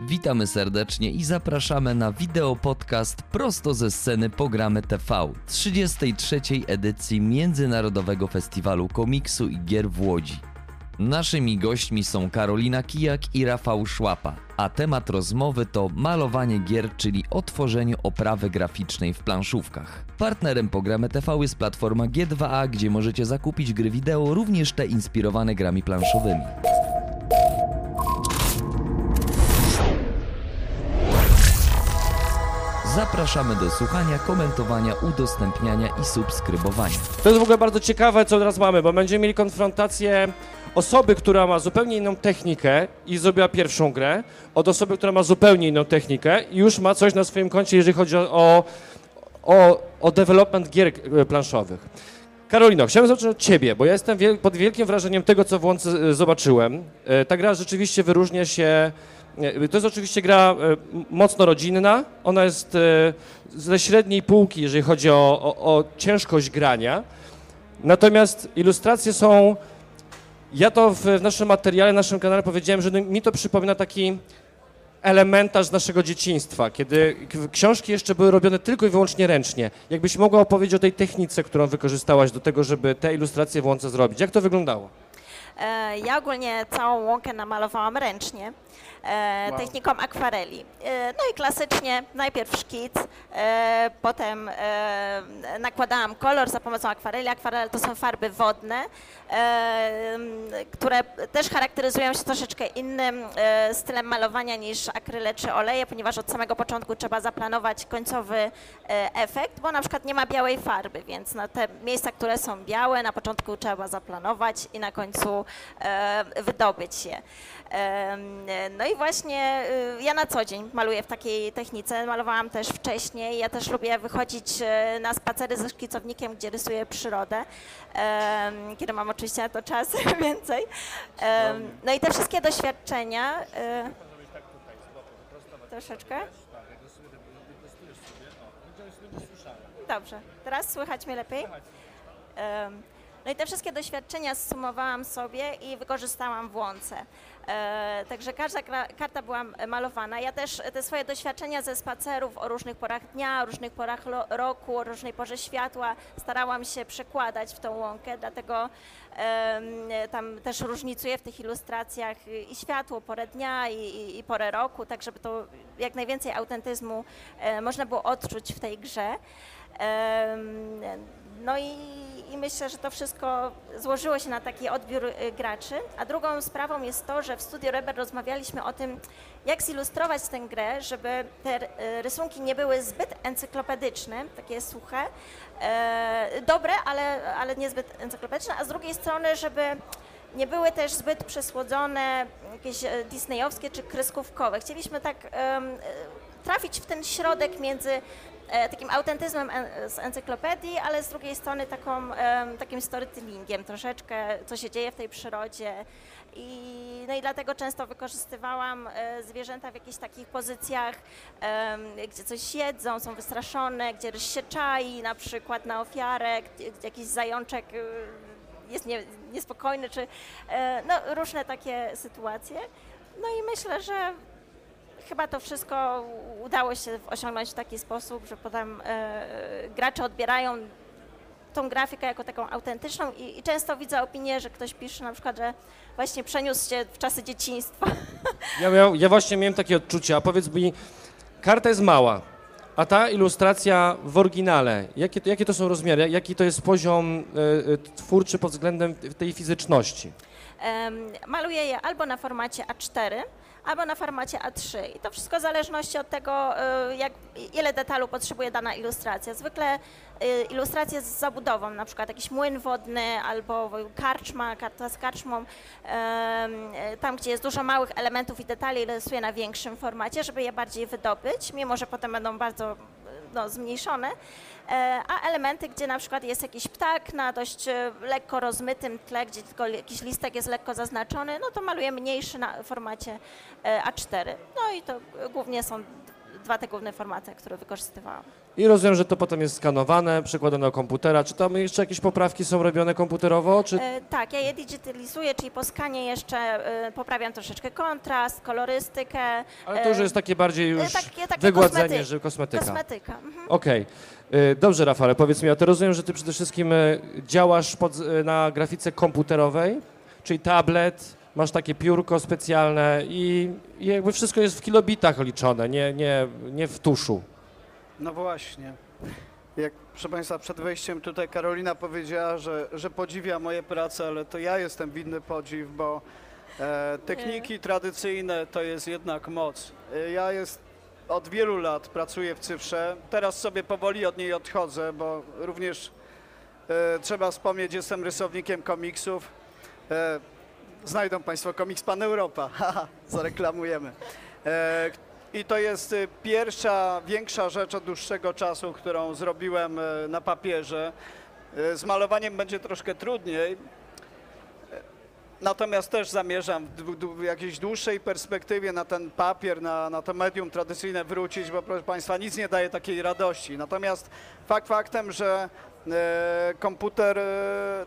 Witamy serdecznie i zapraszamy na wideo podcast prosto ze sceny Pogramy TV 33. edycji Międzynarodowego Festiwalu Komiksu i Gier w Łodzi. Naszymi gośćmi są Karolina Kijak i Rafał Szłapa, a temat rozmowy to malowanie gier, czyli otworzenie oprawy graficznej w planszówkach. Partnerem Pogramy TV jest platforma G2A, gdzie możecie zakupić gry wideo, również te inspirowane grami planszowymi. Zapraszamy do słuchania, komentowania, udostępniania i subskrybowania. To jest w ogóle bardzo ciekawe, co teraz mamy, bo będziemy mieli konfrontację osoby, która ma zupełnie inną technikę i zrobiła pierwszą grę, od osoby, która ma zupełnie inną technikę i już ma coś na swoim koncie, jeżeli chodzi o, o, o development gier e, planszowych. Karolino, chciałem zacząć od ciebie, bo ja jestem wiel pod wielkim wrażeniem tego, co w Łące e, zobaczyłem. E, Ta gra rzeczywiście wyróżnia się. To jest oczywiście gra e, mocno rodzinna. Ona jest e, ze średniej półki, jeżeli chodzi o, o, o ciężkość grania. Natomiast ilustracje są. Ja to w, w naszym materiale, w naszym kanale powiedziałem, że mi to przypomina taki elementarz naszego dzieciństwa, kiedy książki jeszcze były robione tylko i wyłącznie ręcznie. Jakbyś mogła opowiedzieć o tej technice, którą wykorzystałaś do tego, żeby te ilustracje w łące zrobić. Jak to wyglądało? E, Ja ogólnie całą łąkę namalowałam ręcznie, Wow. techniką akwareli. E, No i klasycznie najpierw szkic, e, potem e, nakładałam kolor za pomocą akwareli. Akwarele to są farby wodne, e, które też charakteryzują się troszeczkę innym e, stylem malowania niż akryle czy oleje, ponieważ od samego początku trzeba zaplanować końcowy e, efekt, bo na przykład nie ma białej farby, więc na te miejsca, które są białe, na początku trzeba zaplanować i na końcu e, wydobyć je. No i właśnie ja na co dzień maluję w takiej technice, malowałam też wcześniej. Ja też lubię wychodzić na spacery ze szkicownikiem, gdzie rysuję przyrodę, kiedy mam oczywiście na to czas więcej. No i te wszystkie doświadczenia... e, Troszeczkę? Dobrze, teraz słychać mnie lepiej? No i te wszystkie doświadczenia zsumowałam sobie i wykorzystałam w łące. E, także każda karta była malowana. Ja też te swoje doświadczenia ze spacerów o różnych porach dnia, o różnych porach roku, o różnej porze światła starałam się przekładać w tą łąkę, dlatego tam też różnicuję w tych ilustracjach i światło, porę dnia i, i, i porę roku, tak żeby to jak najwięcej autentyzmu e, można było odczuć w tej grze. No i, i myślę, że to wszystko złożyło się na taki odbiór y, graczy. A drugą sprawą jest to, że w Studio Rebel rozmawialiśmy o tym, jak zilustrować tę grę, żeby te y, rysunki nie były zbyt encyklopedyczne, takie suche, e, dobre, ale, ale niezbyt encyklopedyczne, a z drugiej strony, żeby nie były też zbyt przesłodzone, jakieś e, disneyowskie czy kreskówkowe. Chcieliśmy tak e, trafić w ten środek między takim autentyzmem en- z encyklopedii, ale z drugiej strony taką, takim storytellingiem troszeczkę, co się dzieje w tej przyrodzie. I, no i dlatego często wykorzystywałam e, zwierzęta w jakichś takich pozycjach, gdzie coś jedzą, są wystraszone, gdzie ryś się czai na przykład na ofiarę, jakiś zajączek y, jest nie, niespokojny, czy e, no, różne takie sytuacje. No i myślę, że chyba to wszystko udało się osiągnąć w taki sposób, że potem e, gracze odbierają tą grafikę jako taką autentyczną i, i często widzę opinię, że ktoś pisze na przykład, że właśnie przeniósł się w czasy dzieciństwa. Ja, miał, ja właśnie miałem takie odczucia. Powiedz mi, karta jest mała, a ta ilustracja w oryginale, jakie, to- jakie to są rozmiary, jaki to jest poziom e, e, twórczy pod względem tej fizyczności? Maluję je albo na formacie A4, albo na formacie A3. I to wszystko w zależności od tego, y, jak, ile detalu potrzebuje dana ilustracja. Zwykle y, ilustracje z zabudową, na przykład jakiś młyn wodny albo karczma, karta z karczmą, y, tam gdzie jest dużo małych elementów i detali, rysuję na większym formacie, żeby je bardziej wydobyć, mimo że potem będą bardzo no, zmniejszone. E, A elementy, gdzie na przykład jest jakiś ptak na dość e, lekko rozmytym tle, gdzie tylko jakiś listek jest lekko zaznaczony, no to maluję mniejszy na formacie e, A4. No i to głównie są dwa te główne formaty, które wykorzystywałam. I rozumiem, że to potem jest skanowane, przekładane do komputera. Czy tam jeszcze jakieś poprawki są robione komputerowo? Czy... E, tak, ja je digitalizuję, czyli po skanie jeszcze e, poprawiam troszeczkę kontrast, kolorystykę. Ale to już e, jest takie bardziej e, już takie, takie wygładzenie, kosmety- że kosmetyka. Kosmetyka. Mhm. Okej. Y, Dobrze, Rafale, powiedz mi, a ty rozumiem, że ty przede wszystkim y, działasz pod, y, na grafice komputerowej, czyli tablet, masz takie piórko specjalne i, i jakby wszystko jest w kilobitach liczone, nie, nie, nie w tuszu. No właśnie. Jak, proszę Państwa, przed wejściem tutaj Karolina powiedziała, że, że podziwia moje prace, ale to ja jestem winny podziw, bo e, techniki tradycyjne to jest jednak moc. E, ja jest, od wielu lat pracuję w cyfrze, teraz sobie powoli od niej odchodzę, bo również e, trzeba wspomnieć, jestem rysownikiem komiksów. E, znajdą Państwo komiks Pan Europa, zareklamujemy. E, i to jest y, pierwsza większa rzecz od dłuższego czasu, którą zrobiłem y, na papierze. Y, Z malowaniem będzie troszkę trudniej. Natomiast też zamierzam w jakiejś dłuższej perspektywie na ten papier, na, na to medium tradycyjne wrócić, bo proszę Państwa, nic nie daje takiej radości. Natomiast fakt faktem, że e, komputer e,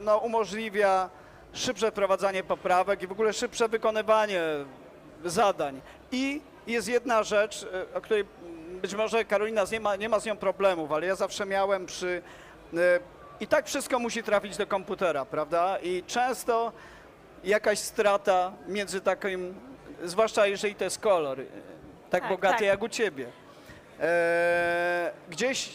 no, umożliwia szybsze wprowadzanie poprawek i w ogóle szybsze wykonywanie zadań. I jest jedna rzecz, e, o której być może Karolina nie ma, nie ma z nią problemów, ale ja zawsze miałem przy... e, I tak wszystko musi trafić do komputera, prawda? I często jakaś strata między takim, zwłaszcza jeżeli to jest kolor, e, tak, Tak, bogaty tak. jak u ciebie. E, gdzieś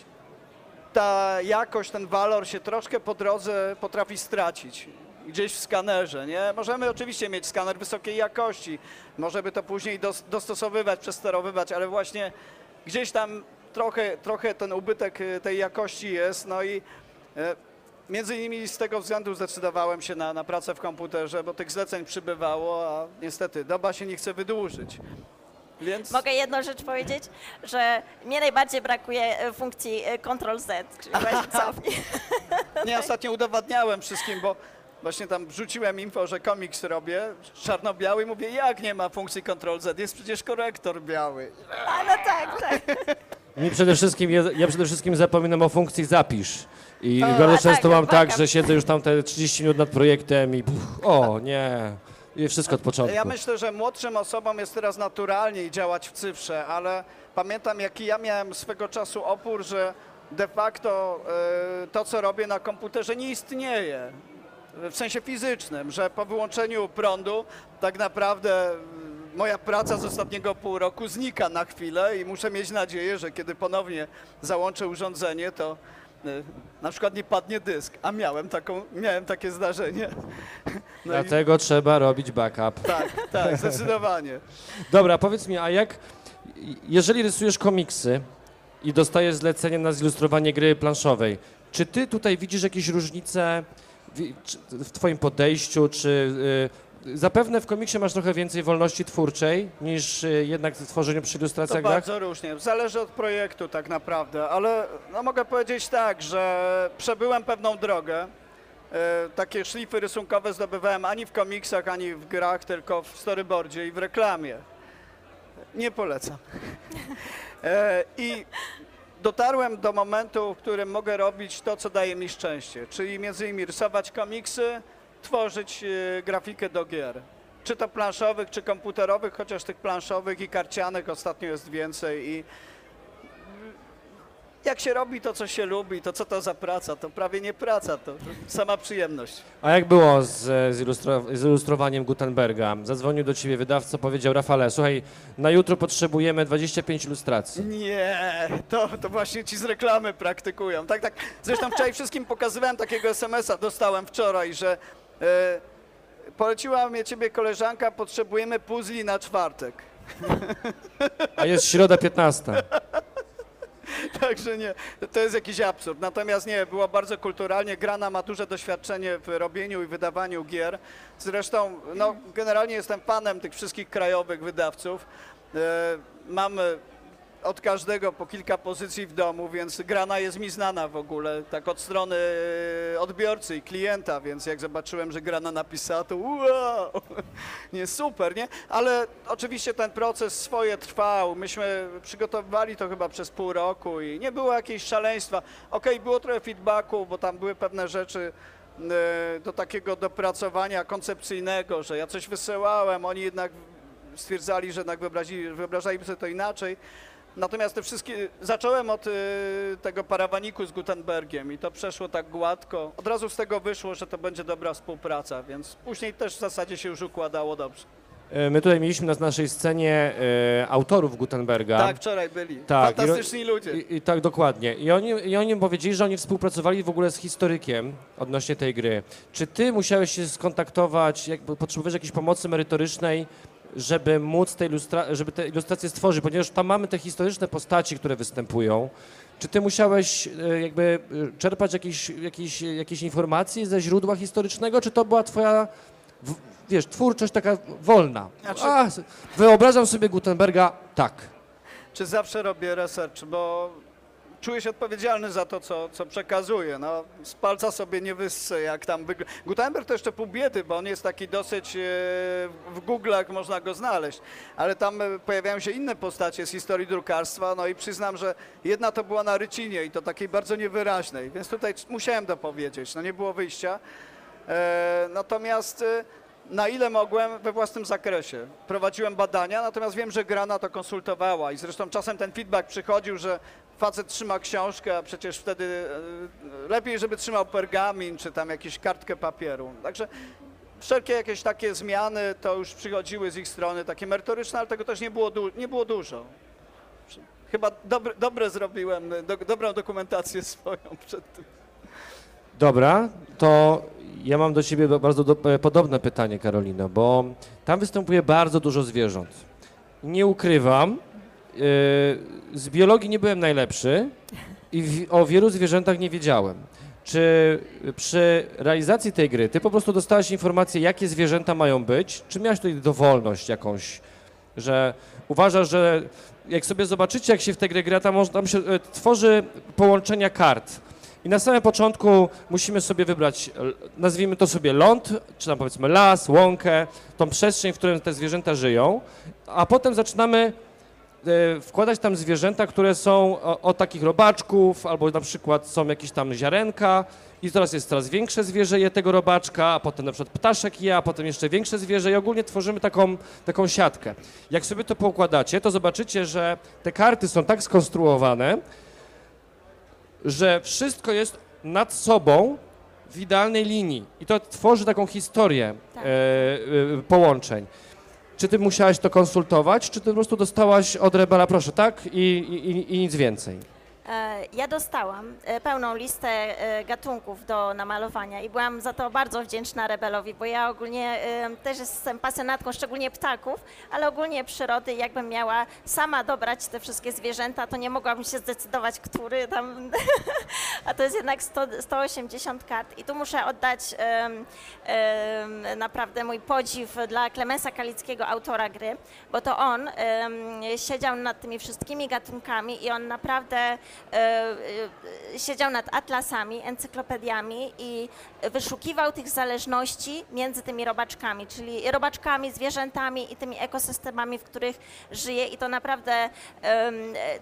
ta jakość, ten walor się troszkę po drodze potrafi stracić. Gdzieś w skanerze, nie? Możemy oczywiście mieć skaner wysokiej jakości, możemy to później dos, dostosowywać, przesterowywać, ale właśnie gdzieś tam trochę, trochę ten ubytek e, tej jakości jest, no i e, między innymi z tego względu zdecydowałem się na, na pracę w komputerze, bo tych zleceń przybywało, a niestety doba się nie chce wydłużyć. Więc... Mogę jedną rzecz powiedzieć, że mnie najbardziej brakuje e, funkcji e, Ctrl-Z, czyli właśnie cofnij. Nie, ostatnio udowadniałem wszystkim, bo właśnie tam wrzuciłem info, że komiks robię, czarno-biały i mówię, jak nie ma funkcji Ctrl-Z, jest przecież korektor biały. A no tak, tak. Mi przede wszystkim, ja, ja przede wszystkim zapominam o funkcji zapisz. I A, bardzo a często tak, mam tak, że siedzę już tam te 30 minut nad projektem i o nie, i wszystko od początku. Ja myślę, że młodszym osobom jest teraz naturalniej działać w cyfrze, ale pamiętam, jaki ja miałem swego czasu opór, że de facto e, to, co robię na komputerze, nie istnieje. W sensie fizycznym, że po wyłączeniu prądu tak naprawdę e, moja praca z ostatniego pół roku znika na chwilę i muszę mieć nadzieję, że kiedy ponownie załączę urządzenie, to e, na przykład nie padnie dysk, a miałem, taką, miałem takie zdarzenie. No i, Dlatego trzeba robić backup. tak, tak, zdecydowanie. Dobra, powiedz mi, a jak, jeżeli rysujesz komiksy i dostajesz zlecenie na zilustrowanie gry planszowej, czy ty tutaj widzisz jakieś różnice w, twoim podejściu, czy y, zapewne w komiksie masz trochę więcej wolności twórczej niż y, jednak w tworzeniu przy To ilustracjach grach? bardzo różnie. Zależy od projektu tak naprawdę, ale no mogę powiedzieć tak, że przebyłem pewną drogę. E, takie szlify rysunkowe zdobywałem ani w komiksach, ani w grach, tylko w storyboardzie i w reklamie. Nie polecam. I dotarłem do momentu, w którym mogę robić to, co daje mi szczęście, czyli między innymi rysować komiksy, tworzyć e, grafikę do gier. Czy to planszowych, czy komputerowych, chociaż tych planszowych i karcianych ostatnio jest więcej i jak się robi to, co się lubi, to co to za praca, to prawie nie praca, to sama przyjemność. A jak było z, z, ilustro, z ilustrowaniem Gutenberga? Zadzwonił do ciebie wydawca, powiedział Rafale, słuchaj, na jutro potrzebujemy 25 ilustracji. Nie, to, to właśnie ci z reklamy praktykują. Tak, tak. Zresztą wczoraj wszystkim pokazywałem takiego SMS-a, dostałem wczoraj, że e, poleciła mnie ciebie koleżanka, potrzebujemy puzli na czwartek. A jest środa 15. Także nie, to jest jakiś absurd. Natomiast nie, było bardzo kulturalnie. Grana ma duże doświadczenie w robieniu i wydawaniu gier. Zresztą, no, generalnie jestem fanem tych wszystkich krajowych wydawców. E, mamy od każdego po kilka pozycji w domu, więc grana jest mi znana w ogóle, tak od strony e, odbiorcy i klienta, więc jak zobaczyłem, że grana napisała, to wow, nie super, nie? Ale oczywiście ten proces swoje trwał, myśmy przygotowywali to chyba przez pół roku i nie było jakiejś szaleństwa. Okej, było trochę feedbacku, bo tam były pewne rzeczy e, do takiego dopracowania koncepcyjnego, że ja coś wysyłałem, oni jednak stwierdzali, że jednak wyobrazili, wyobrażali sobie to inaczej. Natomiast te wszystkie, zacząłem od y, tego parawaniku z Gutenbergiem i to przeszło tak gładko. Od razu z tego wyszło, że to będzie dobra współpraca, więc później też w zasadzie się już układało dobrze. E, My tutaj mieliśmy na naszej scenie e, autorów Gutenberga. Tak, wczoraj byli. Tak, Fantastyczni ludzie. I, I tak, dokładnie. I oni, I oni powiedzieli, że oni współpracowali w ogóle z historykiem odnośnie tej gry. Czy ty musiałeś się skontaktować, jakby potrzebujesz jakiejś pomocy merytorycznej, żeby móc te, ilustra- żeby te ilustracje stworzyć, ponieważ tam mamy te historyczne postaci, które występują. Czy ty musiałeś e, jakby e, czerpać jakieś, jakieś, jakieś informacje ze źródła historycznego, czy to była twoja, w, wiesz, twórczość taka wolna? Znaczy- A, wyobrażam sobie Gutenberga tak. Czy zawsze robię research, bo czuję się odpowiedzialny za to, co, co przekazuję. No, z palca sobie nie wyssę, jak tam wygląda. Gutenberg to jeszcze pół biedy, bo on jest taki dosyć, e, w Google'ach można go znaleźć, ale tam e, pojawiają się inne postacie z historii drukarstwa, no i przyznam, że jedna to była na rycinie i to takiej bardzo niewyraźnej, więc tutaj musiałem dopowiedzieć, no nie było wyjścia. E, natomiast na ile mogłem we własnym zakresie. Prowadziłem badania, natomiast wiem, że Grana to konsultowała i zresztą czasem ten feedback przychodził, że facet trzyma książkę, a przecież wtedy e, lepiej, żeby trzymał pergamin czy tam jakąś kartkę papieru. Także wszelkie jakieś takie zmiany to już przychodziły z ich strony, takie merytoryczne, ale tego też nie było, nie było dużo. Chyba dobre, dobre zrobiłem, do, dobrą dokumentację swoją przed tym. Dobra, to ja mam do Ciebie bardzo do, e, podobne pytanie, Karolino, bo tam występuje bardzo dużo zwierząt. Nie ukrywam, e, z biologii nie byłem najlepszy i w, o wielu zwierzętach nie wiedziałem. Czy przy realizacji tej gry Ty po prostu dostałeś informację, jakie zwierzęta mają być, czy miałeś tutaj dowolność jakąś, że uważasz, że jak sobie zobaczycie, jak się w tę grę gra, tam, tam się e, tworzy połączenia kart. I na samym początku musimy sobie wybrać, l- nazwijmy to sobie ląd, czy tam powiedzmy las, łąkę, tą przestrzeń, w której te zwierzęta żyją, a potem zaczynamy e, wkładać tam zwierzęta, które są o, o takich robaczków, albo na przykład są jakieś tam ziarenka. I teraz jest coraz większe zwierzę je tego robaczka, a potem na przykład ptaszek je, a potem jeszcze większe zwierzę. I ogólnie tworzymy taką, taką siatkę. Jak sobie to poukładacie, to zobaczycie, że te karty są tak skonstruowane, że wszystko jest nad sobą w idealnej linii i to tworzy taką historię Tak. e, e, połączeń. Czy ty musiałaś to konsultować, czy ty po prostu dostałaś od Rebela, proszę, tak? I, i, i nic więcej. E, Ja dostałam e, pełną listę e, gatunków do namalowania i byłam za to bardzo wdzięczna Rebelowi, bo ja ogólnie też jestem pasjonatką szczególnie ptaków, ale ogólnie przyrody. Jakbym miała sama dobrać te wszystkie zwierzęta, to nie mogłabym się zdecydować, który tam. A to jest jednak 100, 180 kart. I tu muszę oddać em, em, naprawdę mój podziw dla Klemensa Kalickiego, autora gry, bo to on em, siedział nad tymi wszystkimi gatunkami i on naprawdę siedział nad atlasami, encyklopediami i wyszukiwał tych zależności między tymi robaczkami, czyli robaczkami, zwierzętami i tymi ekosystemami, w których żyje i to naprawdę, e,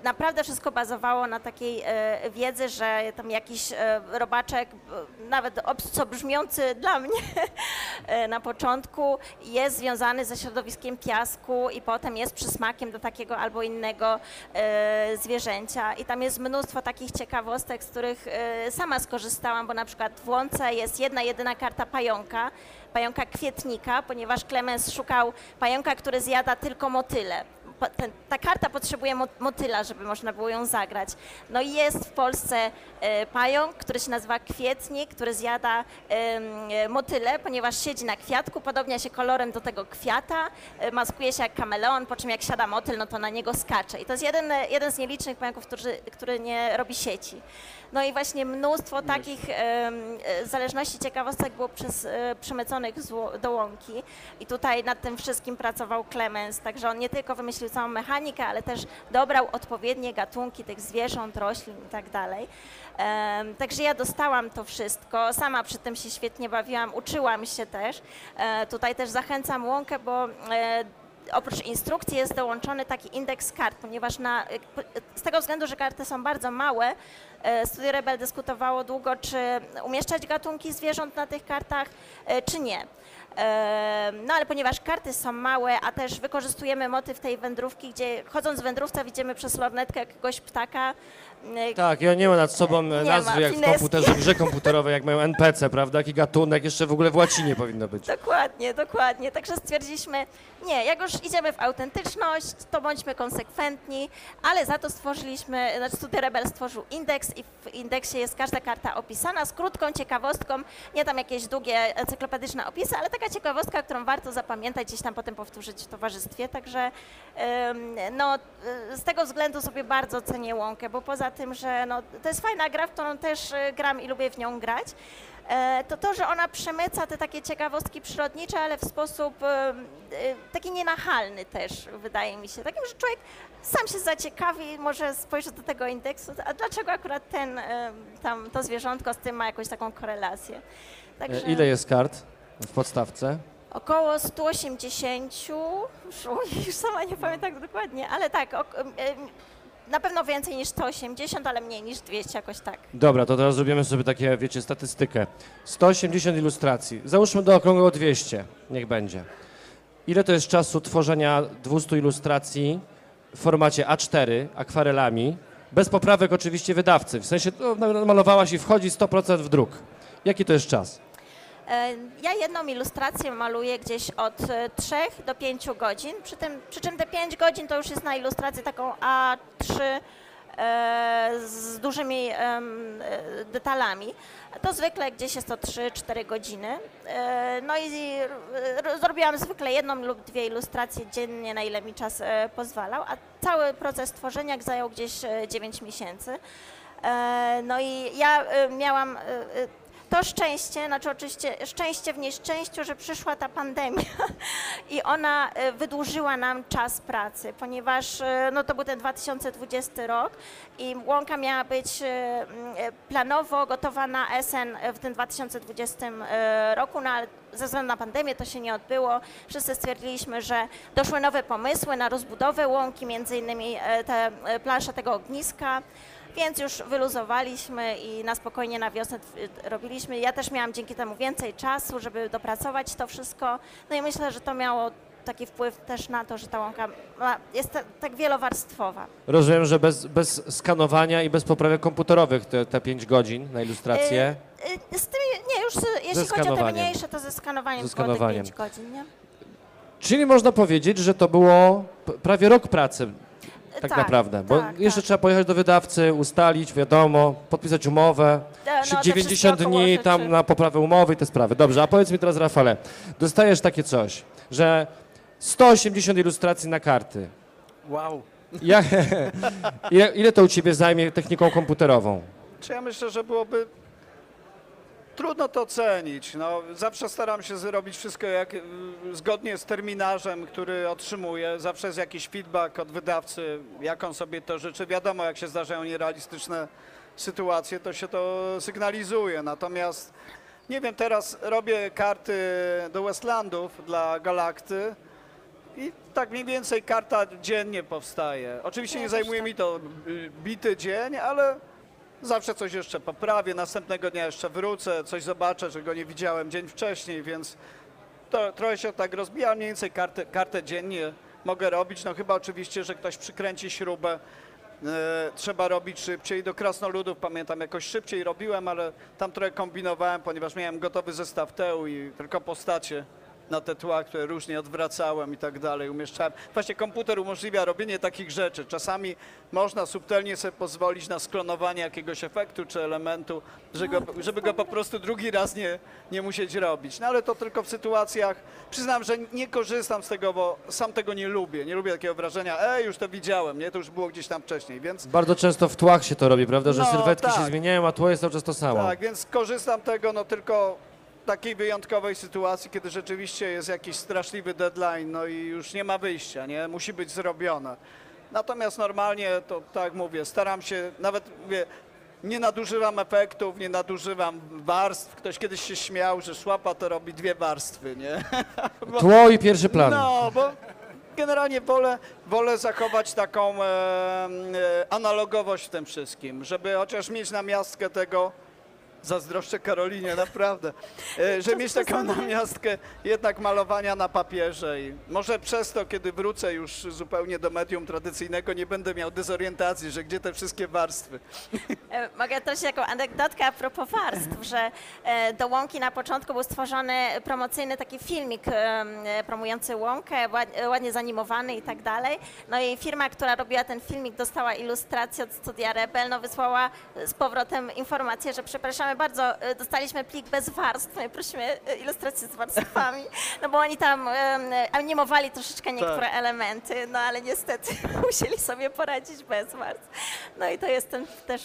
naprawdę wszystko bazowało na takiej e, wiedzy, że tam jakiś e, robaczek, e, nawet obco brzmiący dla mnie e, na początku, jest związany ze środowiskiem piasku i potem jest przysmakiem do takiego albo innego e, zwierzęcia. I tam jest mnóstwo takich ciekawostek, z których e, sama skorzystałam, bo na przykład w łące jest jedna, jedyna karta pająka, pająka kwietnika, ponieważ Klemens szukał pająka, który zjada tylko motyle. Ten, ta karta potrzebuje mo- motyla, żeby można było ją zagrać. No i jest w Polsce e, pająk, który się nazywa kwietnik, który zjada motyle, ponieważ siedzi na kwiatku, podobnia się kolorem do tego kwiata, e, maskuje się jak kameleon, po czym jak siada motyl, no to na niego skacze. I to jest jeden, jeden z nielicznych pająków, który, który nie robi sieci. No i właśnie mnóstwo takich e, zależności, ciekawostek było przez, e, przemyconych do łąki. I tutaj nad tym wszystkim pracował Clemens, także on nie tylko wymyślił całą mechanikę, ale też dobrał odpowiednie gatunki tych zwierząt, roślin i tak dalej. Także ja dostałam to wszystko, sama przy tym się świetnie bawiłam, uczyłam się też. E, Tutaj też zachęcam Łąkę, bo oprócz instrukcji jest dołączony taki indeks kart, ponieważ na, p- z tego względu, że karty są bardzo małe, e, Studio Rebel dyskutowało długo, czy umieszczać gatunki zwierząt na tych kartach, e, czy nie. No ale ponieważ karty są małe, a też wykorzystujemy motyw tej wędrówki, gdzie chodząc z wędrówca widzimy przez lornetkę jakiegoś ptaka. e, Tak, ja nie mam nad sobą Nie nazwy ma, jak w fineski. komputerze, w grze komputerowej, jak mają NPC, prawda? Jaki gatunek, jeszcze w ogóle w łacinie powinno być. Dokładnie, dokładnie. Także stwierdziliśmy, nie, jak już idziemy w autentyczność, to bądźmy konsekwentni, ale za to stworzyliśmy, znaczy Studio Rebel stworzył indeks i w indeksie jest każda karta opisana z krótką ciekawostką, nie tam jakieś długie encyklopedyczne opisy, ale taka ciekawostka, którą warto zapamiętać, gdzieś tam potem powtórzyć w towarzystwie, także no, y, z tego względu sobie bardzo cenię Łąkę, bo poza tym, że no, to jest fajna gra, w którą też y, gram i lubię w nią grać, e, to to, że ona przemyca te takie ciekawostki przyrodnicze, ale w sposób e, e, taki nienachalny też, wydaje mi się. Takim, że człowiek sam się zaciekawi, może spojrzy do tego indeksu, a dlaczego akurat ten, e, tam, to zwierzątko z tym ma jakąś taką korelację. Także E, Ile jest kart w podstawce? Około 180, już, sama nie pamiętam dokładnie, ale tak, ok, na pewno więcej niż 180, ale mniej niż 200, jakoś tak. Dobra, to teraz zrobimy sobie takie, wiecie, statystykę. 180 ilustracji. Załóżmy do okrągłego 200, niech będzie. Ile to jest czasu tworzenia 200 ilustracji w formacie A4, akwarelami, bez poprawek oczywiście wydawcy, w sensie no, namalowałaś i wchodzi 100% w druk. Jaki to jest czas? E, Ja jedną ilustrację maluję gdzieś od e, 3 do 5 godzin, przy, tym, przy czym te 5 godzin to już jest na ilustrację taką A3 e, z dużymi e, detalami. To zwykle gdzieś jest to 3-4 godziny. E, No i e, zrobiłam zwykle jedną lub dwie ilustracje dziennie, na ile mi czas e, pozwalał, a cały proces tworzenia zajął gdzieś e, 9 miesięcy. E, No i ja e, miałam e, e, to szczęście, znaczy oczywiście szczęście w nieszczęściu, że przyszła ta pandemia i ona e, wydłużyła nam czas pracy, ponieważ e, no, to był ten 2020 rok i łąka miała być e, planowo gotowa na SN w tym 2020 e, roku, no ale ze względu na pandemię to się nie odbyło. Wszyscy stwierdziliśmy, że doszły nowe pomysły na rozbudowę łąki, między innymi te plansze tego ogniska. Więc już wyluzowaliśmy i na spokojnie na wiosnę robiliśmy. Ja też miałam dzięki temu więcej czasu, żeby dopracować to wszystko. No i myślę, że to miało taki wpływ też na to, że ta łąka jest ta, tak wielowarstwowa. Rozumiem, że bez, bez skanowania i bez poprawek komputerowych te, te 5 godzin na ilustrację. Y, y, Z tymi, nie, już jeśli chodzi o te mniejsze, to ze skanowaniem, Ze było skanowaniem. 5 godzin, nie? Czyli można powiedzieć, że to było prawie rok pracy Y, tak, naprawdę, bo tak, jeszcze tak. trzeba pojechać do wydawcy, ustalić, wiadomo, podpisać umowę, E, no, te 90 wszystkie około dni rzeczy. tam na poprawę umowy i te sprawy. Dobrze, a powiedz mi teraz Rafale, dostajesz takie coś, że 180 ilustracji na karty. Wow. Ja, ile, ile to u ciebie zajmie techniką komputerową? Czy ja myślę, że byłoby trudno to ocenić. No, zawsze staram się zrobić wszystko jak, y, zgodnie z terminarzem, który otrzymuję. Zawsze jest jakiś feedback od wydawcy, jak on sobie to życzy. Wiadomo, jak się zdarzają nierealistyczne sytuacje, to się to sygnalizuje. Natomiast nie wiem, teraz robię karty do Westlandów dla Galakty. I tak mniej więcej karta dziennie powstaje. Oczywiście nie zajmuje tak. mi to y, bity dzień, ale zawsze coś jeszcze poprawię. Następnego dnia jeszcze wrócę, coś zobaczę, że go nie widziałem dzień wcześniej, więc to trochę się tak rozbija. Mniej więcej kartę, kartę dziennie mogę robić. No chyba oczywiście, że ktoś przykręci śrubę. E, trzeba robić szybciej. Do krasnoludów pamiętam jakoś szybciej robiłem, ale tam trochę kombinowałem, ponieważ miałem gotowy zestaw teł i tylko postacie na te tła, które różnie odwracałem i tak dalej, umieszczałem. Właśnie komputer umożliwia robienie takich rzeczy. Czasami można subtelnie sobie pozwolić na sklonowanie jakiegoś efektu czy elementu, że go, żeby go po prostu drugi raz nie, nie musieć robić. No ale to tylko w sytuacjach, przyznam, że nie korzystam z tego, bo sam tego nie lubię. Nie lubię takiego wrażenia, ej, już to widziałem, nie? To już było gdzieś tam wcześniej, więc Bardzo często w tłach się to robi, prawda, że No, sylwetki się tak. zmieniają, a tło jest cały czas to samo. Tak, więc korzystam tego no tylko takiej wyjątkowej sytuacji, kiedy rzeczywiście jest jakiś straszliwy deadline, no i już nie ma wyjścia, nie? Musi być zrobione. Natomiast normalnie, to tak mówię, staram się, nawet mówię, nie nadużywam efektów, nie nadużywam warstw. Ktoś kiedyś się śmiał, że szłapa to robi dwie warstwy, nie? Tło i pierwszy plan. No, bo generalnie wolę, wolę zachować taką e, analogowość w tym wszystkim, żeby chociaż mieć namiastkę tego, zazdroszczę Karolinie, naprawdę, e, żeby mieć taką namiastkę jednak malowania na papierze i może przez to, kiedy wrócę już zupełnie do medium tradycyjnego, nie będę miał dezorientacji, że gdzie te wszystkie warstwy. E, Mogę też jako anegdotkę a propos warstw, że e, do Łąki na początku był stworzony promocyjny taki filmik promujący Łąkę, ład- ładnie zanimowany i tak dalej. No i firma, która robiła ten filmik, dostała ilustrację od Studia Rebel, no wysłała z powrotem informację, że przepraszamy bardzo, e, dostaliśmy plik bez warstw, my prosimy e, ilustrację z warstwami, no bo oni tam animowali troszeczkę niektóre elementy, no ale niestety musieli sobie poradzić bez warstw. No i to jest ten też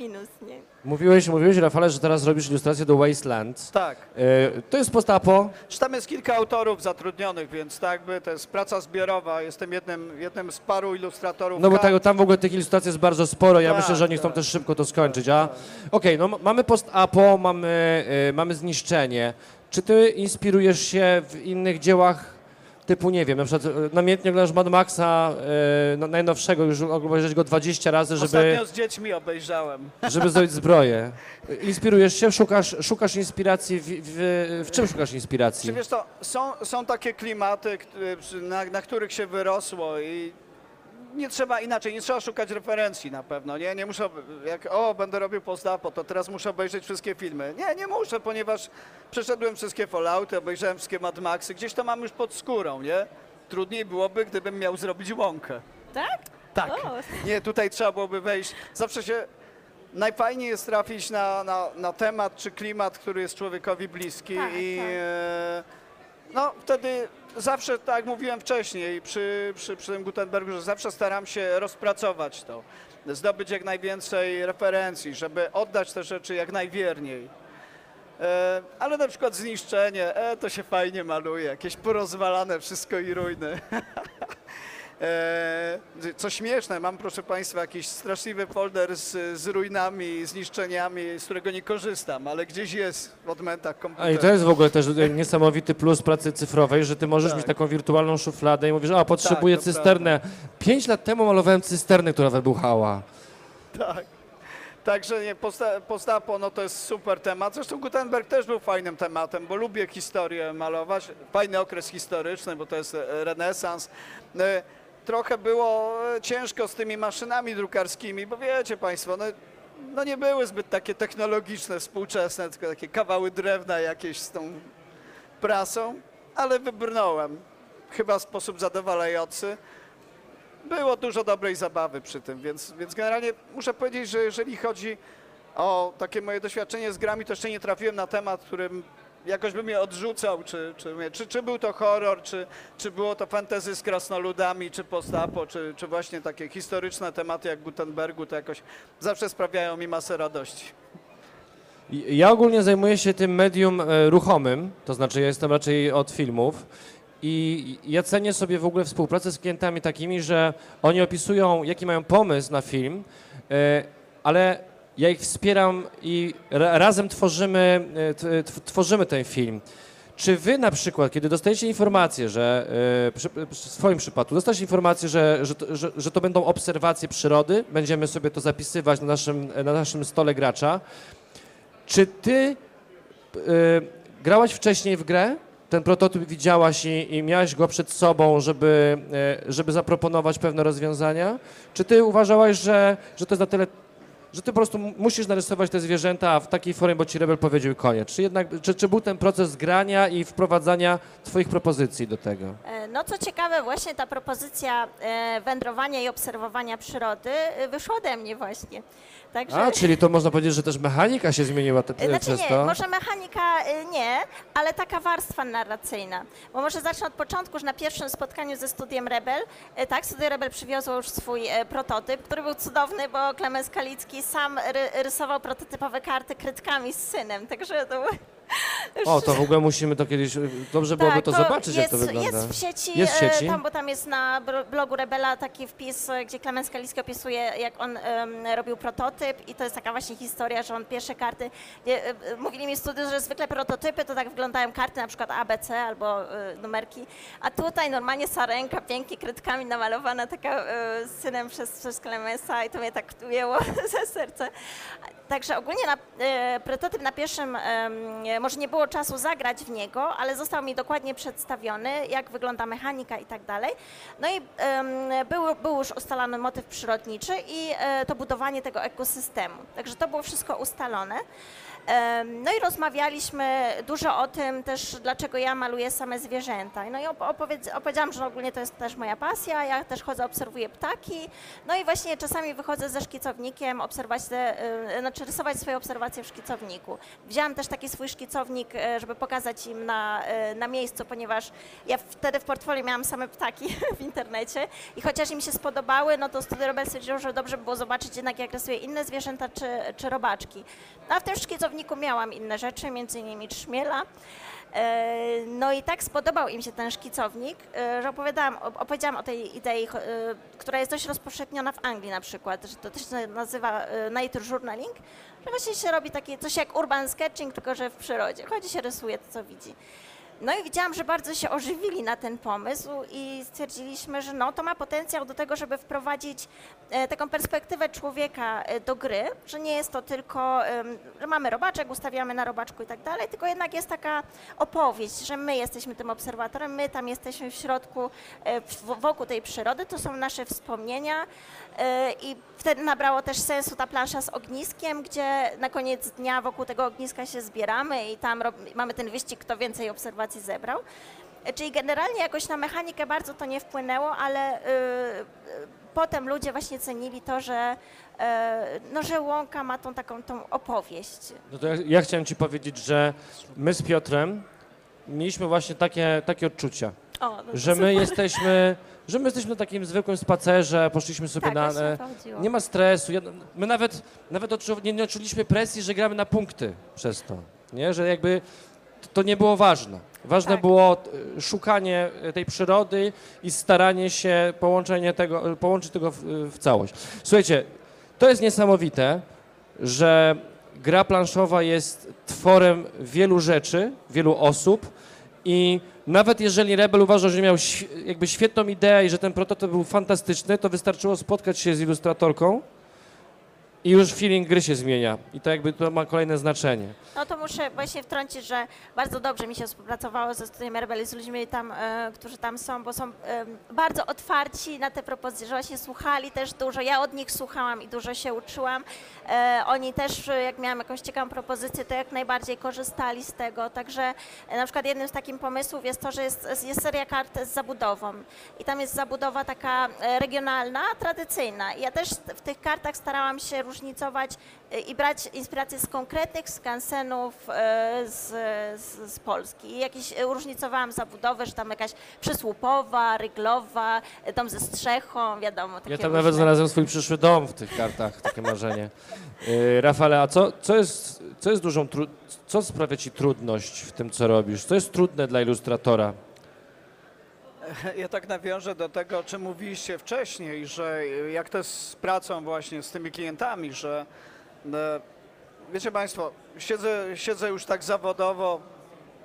minus, nie? Mówiłeś, mówiłeś, Rafale, że teraz robisz ilustrację do Wasteland. Tak. E, to jest postapo. Że Tam jest kilka autorów zatrudnionych, więc tak by to jest praca zbiorowa. Jestem jednym, jednym z paru ilustratorów. No bo tego, tam w ogóle tych ilustracji jest bardzo sporo. Ja Tak, myślę, że oni chcą tak. też szybko to skończyć. A okej, no m- mamy post-apo, mamy, e, mamy zniszczenie. Czy ty inspirujesz się w innych dziełach typu, nie wiem, na przykład e, namiętnie oglądasz Mad Maxa no, najnowszego, już obejrzeć go 20 razy, żeby, Ostatnio z dziećmi obejrzałem. żeby zdobyć zbroję. Inspirujesz się, szukasz, szukasz inspiracji, w, w, w czym szukasz inspiracji? Czy wiesz to, są, są takie klimaty, na, na których się wyrosło i nie trzeba inaczej, nie trzeba szukać referencji na pewno, nie? Nie muszę, jak o, będę robił post-apo, to teraz muszę obejrzeć wszystkie filmy. Nie, nie muszę, ponieważ przeszedłem wszystkie Fallouty, obejrzałem wszystkie Mad Maxy, gdzieś to mam już pod skórą, nie? Trudniej byłoby, gdybym miał zrobić łąkę. Tak? Tak. O. Nie, tutaj trzeba byłoby wejść. Zawsze się. Najfajniej jest trafić na, na, na temat czy klimat, który jest człowiekowi bliski Tak, i tak. e, no wtedy zawsze, tak jak mówiłem wcześniej przy, przy, przy tym Gutenbergu, że zawsze staram się rozpracować to, zdobyć jak najwięcej referencji, żeby oddać te rzeczy jak najwierniej. E, ale na przykład zniszczenie, e, to się fajnie maluje, jakieś porozwalane wszystko i ruiny. E, co śmieszne, mam proszę Państwa jakiś straszliwy folder z, z ruinami, zniszczeniami, z którego nie korzystam, ale gdzieś jest w odmętach A komputera. i to jest w ogóle też e, niesamowity plus pracy cyfrowej, że ty możesz Tak. mieć taką wirtualną szufladę i mówisz, a potrzebuję Tak, cysternę. Pięć lat temu malowałem cysternę, która wybuchała. Tak. Także nie, posta, postapo, no to jest super temat. Zresztą Gutenberg też był fajnym tematem, bo lubię historię malować. Fajny okres historyczny, bo to jest e, renesans. Trochę było e, ciężko z tymi maszynami drukarskimi, bo wiecie Państwo, no, no nie były zbyt takie technologiczne, współczesne, tylko takie kawały drewna jakieś z tą prasą, ale wybrnąłem. Chyba w sposób zadowalający. Było dużo dobrej zabawy przy tym, więc, więc generalnie muszę powiedzieć, że jeżeli chodzi o takie moje doświadczenie z grami, to jeszcze nie trafiłem na temat, którym jakoś by mnie odrzucał, czy, czy, czy, czy był to horror, czy, czy było to fantasy z krasnoludami, czy postapo, czy, czy właśnie takie historyczne tematy jak Gutenbergu, to jakoś zawsze sprawiają mi masę radości. Ja ogólnie zajmuję się tym medium e, ruchomym, to znaczy ja jestem raczej od filmów i ja cenię sobie w ogóle współpracę z klientami takimi, że oni opisują, jaki mają pomysł na film, e, ale ja ich wspieram i ra razem tworzymy, e, t- tworzymy ten film. Czy wy na przykład, kiedy dostajecie informację, że e, przy swoim przypadku dostajecie informację, że, że, że, że to będą obserwacje przyrody, będziemy sobie to zapisywać na naszym, na naszym stole gracza, czy ty y, grałaś wcześniej w grę? Ten prototyp widziałaś i, i miałaś go przed sobą, żeby, y, żeby zaproponować pewne rozwiązania? Czy ty uważałaś, że, że to jest na tyle, że ty po prostu musisz narysować te zwierzęta w takiej formie, bo ci Rebel powiedział koniec? Czy jednak, czy, czy był ten proces grania i wprowadzania twoich propozycji do tego? E, No co ciekawe, właśnie ta propozycja e, wędrowania i obserwowania przyrody e, wyszła ode mnie właśnie. Także... A, czyli to można powiedzieć, że też mechanika się zmieniła te, Znaczy przez nie, to? może mechanika y, nie, ale taka warstwa narracyjna. Bo może zacznę od początku, że na pierwszym spotkaniu ze Studiem Rebel, e, tak, Studio Rebel przywiozło już swój e, prototyp, który był cudowny, bo Klemens Kalicki sam ry, rysował prototypowe karty krytkami z synem, także to, O, to w ogóle musimy to kiedyś, dobrze byłoby to, zobaczyć, jak Tak, jest, to wygląda. Jest w sieci, Jest w e, sieci? tam, bo tam jest na blogu Rebela taki wpis, gdzie Klemens Kaliski opisuje, jak on em, robił prototyp i to jest taka właśnie historia, że on pierwsze karty, nie, e, e, mówili mi w studiu, że zwykle prototypy to tak wyglądają karty, na przykład ABC albo e, numerki, a tutaj normalnie sarenka, pięknie kredkami namalowana, taka e, z synem przez, przez Klemensa i to mnie tak ujęło ze serca. Także ogólnie na, e, prototyp na pierwszym, em, może nie było czasu zagrać w niego, ale został mi dokładnie przedstawiony, jak wygląda mechanika i tak dalej. No i był, był już ustalony motyw przyrodniczy i e, to budowanie tego ekosystemu. Także to było wszystko ustalone. No i rozmawialiśmy dużo o tym też, dlaczego ja maluję same zwierzęta. No i op- opowiedz, opowiedziałam, że ogólnie to jest też moja pasja, ja też chodzę, obserwuję ptaki, no i właśnie czasami wychodzę ze szkicownikiem, obserwować te, y, znaczy rysować swoje obserwacje w szkicowniku. Wzięłam też taki swój szkicownik, y, żeby pokazać im na, y, na miejscu, ponieważ ja wtedy w portfolio miałam same ptaki w internecie i chociaż im się spodobały, no to Studio Rebel stwierdziło, że dobrze by było zobaczyć jednak jak rysuję inne zwierzęta czy, czy robaczki. No a w tym szkicowniku miałam inne rzeczy, między innymi trzmiela. E, No i tak spodobał im się ten szkicownik, e, że opowiadałam, op- opowiedziałam o tej idei, e, która jest dość rozpowszechniona w Anglii na przykład, że to też się nazywa nature journaling, że właśnie się robi takie coś jak urban sketching, tylko że w przyrodzie. Chodzi się, rysuje to, co widzi. No i widziałam, że bardzo się ożywili na ten pomysł i stwierdziliśmy, że no, to ma potencjał do tego, żeby wprowadzić e, taką perspektywę człowieka e, do gry, że nie jest to tylko, że mamy robaczek, ustawiamy na robaczku i tak dalej, tylko jednak jest taka opowieść, że my jesteśmy tym obserwatorem, my tam jesteśmy w środku, e, wokół tej przyrody, to są nasze wspomnienia i wtedy nabrało też sensu ta plansza z ogniskiem, gdzie na koniec dnia wokół tego ogniska się zbieramy i tam mamy ten wyścig, kto więcej obserwacji zebrał. E, Czyli generalnie jakoś na mechanikę bardzo to nie wpłynęło, ale y, y, potem ludzie właśnie cenili to, że, no, że łąka ma tą taką tą opowieść. No to ja, ja chciałem ci powiedzieć, że my z Piotrem mieliśmy właśnie takie, takie odczucia, O, no że my super. jesteśmy, że my jesteśmy na takim zwykłym spacerze, poszliśmy sobie tak, na... właśnie o e, to chodziło. Nie ma stresu. Ja, my nawet, nawet odczu, nie, nie odczuliśmy presji, że gramy na punkty przez to. Nie? Że jakby to, to nie było ważne. Ważne Tak. było e, szukanie e, tej przyrody i staranie się połączenie tego, e, połączyć tego w, w całość. Słuchajcie, to jest niesamowite, że gra planszowa jest tworem wielu rzeczy, wielu osób i nawet jeżeli Rebel uważał, że miał jakby świetną ideę i że ten prototyp był fantastyczny, to wystarczyło spotkać się z ilustratorką i już feeling gry się zmienia. I to jakby to ma kolejne znaczenie. No to muszę właśnie wtrącić, że bardzo dobrze mi się współpracowało ze Studiem Rebel i z ludźmi tam, e, którzy tam są, bo są em, bardzo otwarci na te propozycje, że właśnie słuchali też dużo. Ja od nich słuchałam i dużo się uczyłam. E, oni też, e, jak miałam jakąś ciekawą propozycję, to jak najbardziej korzystali z tego. Także e, na przykład jednym z takich pomysłów jest to, że jest, jest seria kart z zabudową. I tam jest zabudowa taka e, regionalna, tradycyjna. I ja też w tych kartach starałam się różnicować e, i brać inspiracje z konkretnych skansenów e, z, z, z Polski. Jakieś e, różnicowałam zabudowę, że tam jakaś przysłupowa, ryglowa, dom ze strzechą, wiadomo. Ja tam różne. nawet znalazłem swój przyszły dom w tych kartach, takie marzenie. Rafale, a co, co, jest, co jest dużą, co sprawia ci trudność w tym, co robisz? Co jest trudne dla ilustratora? Ja tak nawiążę do tego, o czym mówiliście wcześniej, że jak to jest z pracą właśnie z tymi klientami, że e, wiecie Państwo, siedzę, siedzę już tak zawodowo,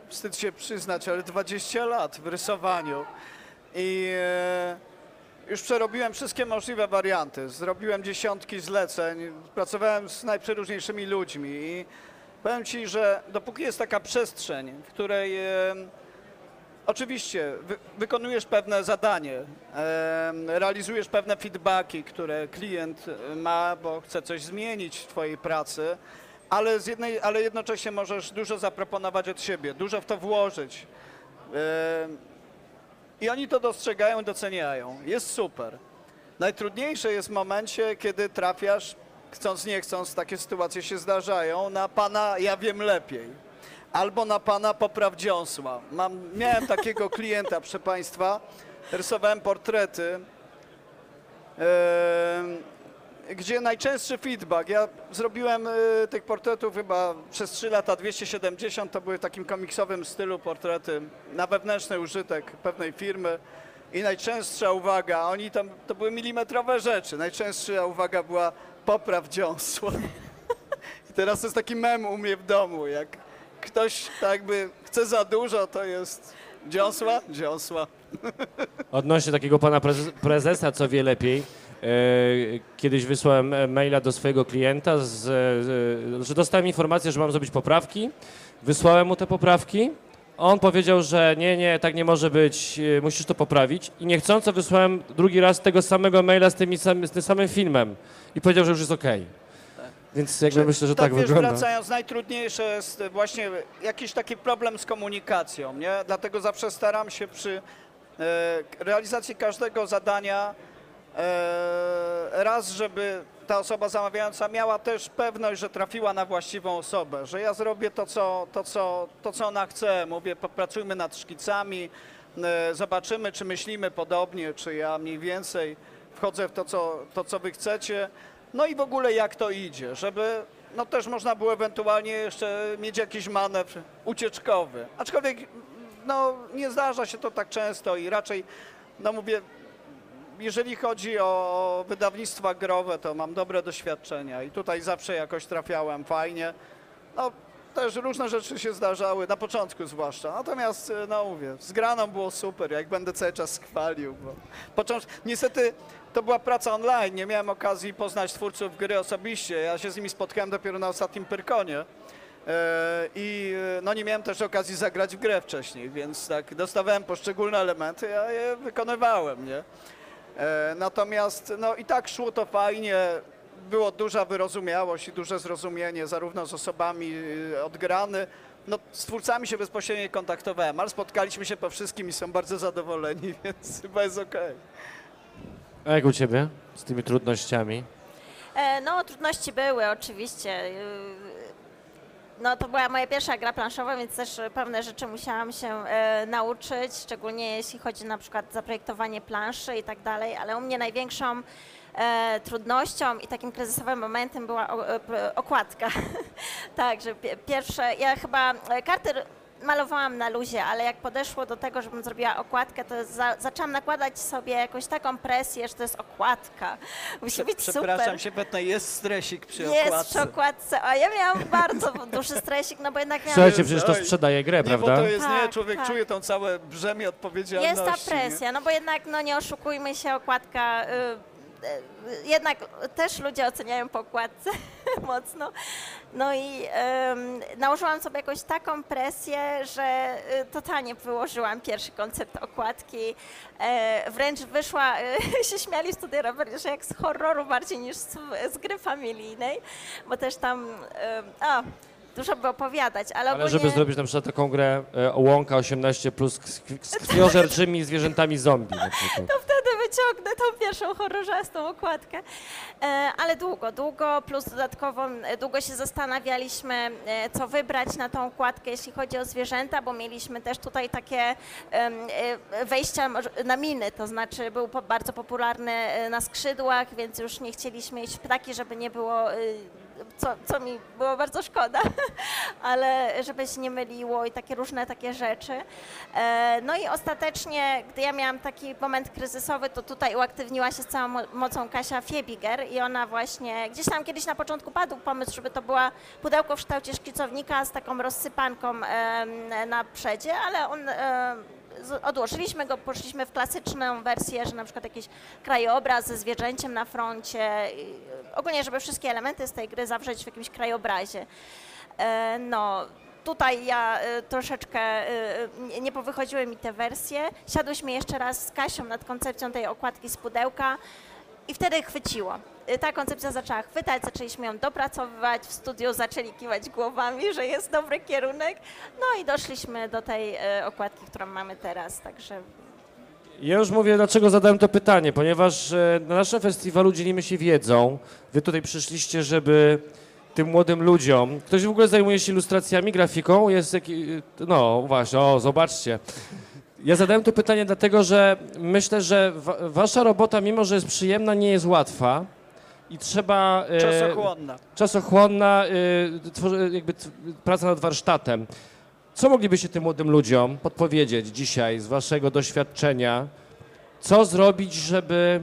wstyd się przyznać, ale 20 lat w rysowaniu i e, już przerobiłem wszystkie możliwe warianty. Zrobiłem dziesiątki zleceń, pracowałem z najprzeróżniejszymi ludźmi i powiem Ci, że dopóki jest taka przestrzeń, w której Oczywiście, wy, wykonujesz pewne zadanie, realizujesz pewne feedbacki, które klient e, ma, bo chce coś zmienić w Twojej pracy, ale, z jednej, ale jednocześnie możesz dużo zaproponować od siebie, dużo w to włożyć. I oni to dostrzegają, doceniają. Jest super. Najtrudniejsze jest w momencie, kiedy trafiasz, chcąc nie chcąc, takie sytuacje się zdarzają, na pana ja wiem lepiej albo na pana popraw dziąsła. Mam, miałem takiego klienta, proszę państwa, rysowałem portrety. Em, gdzie najczęstszy feedback, ja zrobiłem y, tych portretów chyba przez 3 lata 270, to były w takim komiksowym stylu portrety. Na wewnętrzny użytek pewnej firmy. I najczęstsza uwaga, oni tam, to były milimetrowe rzeczy, najczęstsza uwaga była popraw dziąsła. I teraz to jest taki mem u mnie w domu, jak ktoś tak jakby chce za dużo, to jest dziąsła, dziąsła. Odnośnie takiego pana prezes- prezesa, co wie lepiej, e, kiedyś wysłałem e, maila do swojego klienta, z, z, że dostałem informację, że mam zrobić poprawki. Wysłałem mu te poprawki. On powiedział, że nie, nie, tak nie może być, e, musisz to poprawić. I niechcąco wysłałem drugi raz tego samego maila z, tymi z tym samym filmem. I powiedział, że już jest okej. Więc jakby myślę, że tak, wiesz, wygląda. wracając, najtrudniejsze jest właśnie jakiś taki problem z komunikacją, nie? Dlatego zawsze staram się przy e, realizacji każdego zadania e, raz, żeby ta osoba zamawiająca miała też pewność, że trafiła na właściwą osobę, że ja zrobię to, co, to, co, to, co ona chce. Mówię, popracujmy nad szkicami, e, zobaczymy, czy myślimy podobnie, czy ja mniej więcej wchodzę w to, co, to, co wy chcecie. No i w ogóle jak to idzie, żeby no też można było ewentualnie jeszcze mieć jakiś manewr ucieczkowy. Aczkolwiek no nie zdarza się to tak często i raczej, no mówię, jeżeli chodzi o wydawnictwa growe, to mam dobre doświadczenia i tutaj zawsze jakoś trafiałem fajnie. No też różne rzeczy się zdarzały, na początku zwłaszcza. Natomiast, no mówię, z graną było super, jak będę cały czas chwalił. Bo począt... Niestety to była praca online, nie miałem okazji poznać twórców gry osobiście. Ja się z nimi spotkałem dopiero na ostatnim Pyrkonie. E, I e, no nie miałem też okazji zagrać w grę wcześniej, więc tak dostawałem poszczególne elementy, ja je wykonywałem, nie? E, Natomiast no i tak szło to fajnie, było duża wyrozumiałość i duże zrozumienie zarówno z osobami y, od grany. No, z twórcami się bezpośrednio kontaktowałem, ale spotkaliśmy się po wszystkim i są bardzo zadowoleni, więc chyba jest okej. A jak u ciebie z tymi trudnościami? E, No, trudności były oczywiście. Yy, No, to była moja pierwsza gra planszowa, więc też pewne rzeczy musiałam się e, nauczyć, szczególnie jeśli chodzi na przykład zaprojektowanie planszy i tak dalej, ale u mnie największą trudnością i takim kryzysowym momentem była o, e, okładka. tak, że pi- pierwsze, ja chyba e, karty malowałam na luzie, ale jak podeszło do tego, żebym zrobiła okładkę, to za, zaczęłam nakładać sobie jakąś taką presję, że to jest okładka. Musi być super. Przepraszam się, Betna, jest stresik przy Jest okładce. przy okładce, a ja miałam bardzo duży stresik, no bo jednak miałam... Słuchajcie, przecież to sprzedaje grę, Nie, bo prawda? to jest, nie, Tak, człowiek tak. czuje tą całe brzemię odpowiedzialności. Jest ta nie? presja, no bo jednak, no nie oszukujmy się, okładka... Y, jednak też ludzie oceniają po okładce mocno. No i ym, nałożyłam sobie jakąś taką presję, że y, totalnie wyłożyłam pierwszy koncept okładki. E, wręcz wyszła, y, się śmiali studiowie, że jak z horroru bardziej niż z, z gry familijnej, bo też tam, dużo by opowiadać, ale, Ale ogólnie... żeby zrobić na przykład taką grę e, Łąka 18 plus z, krwi- z krwiożerczymi zwierzętami zombie na przykład. to wtedy wyciągnę tą pierwszą horrorzastą okładkę. E, ale długo, długo, plus dodatkowo e, długo się zastanawialiśmy, e, co wybrać na tą okładkę, jeśli chodzi o zwierzęta, bo mieliśmy też tutaj takie em, e, wejścia może- na miny, to znaczy był po, bardzo popularny e, na skrzydłach, więc już nie chcieliśmy iść w ptaki, żeby nie było... e, Co, co mi było bardzo szkoda, ale żeby się nie myliło i takie różne takie rzeczy. E, No i ostatecznie, gdy ja miałam taki moment kryzysowy, to tutaj uaktywniła się z całą mo- mocą Kasia Fiebiger i ona właśnie, gdzieś tam kiedyś na początku padł pomysł, żeby to była pudełko w kształcie szkicownika z taką rozsypanką na przedzie, ale on z- odłożyliśmy go, poszliśmy w klasyczną wersję, że na przykład jakiś krajobraz ze zwierzęciem na froncie, ogólnie, żeby wszystkie elementy z tej gry zawrzeć w jakimś krajobrazie. E, No, tutaj ja e, troszeczkę e, nie- powychodziły mi te wersje. Siadłyśmy jeszcze raz z Kasią nad koncepcją tej okładki z pudełka i wtedy chwyciło. Ta koncepcja zaczęła chwytać, zaczęliśmy ją dopracowywać, w studiu zaczęli kiwać głowami, że jest dobry kierunek, no i doszliśmy do tej okładki, którą mamy teraz, także Ja już mówię, dlaczego zadałem to pytanie, ponieważ e, na naszym festiwalu dzielimy się wiedzą. Wy tutaj przyszliście, żeby tym młodym ludziom... Ktoś w ogóle zajmuje się ilustracjami, grafiką? Jest jaki... No właśnie, o, zobaczcie. Ja zadałem to pytanie dlatego, że myślę, że wa wasza robota, mimo że jest przyjemna, nie jest łatwa. i trzeba... e, Czasochłonna. czasochłonna tworzy, jakby praca nad warsztatem. Co moglibyście tym młodym ludziom podpowiedzieć dzisiaj z waszego doświadczenia? Co zrobić, żeby,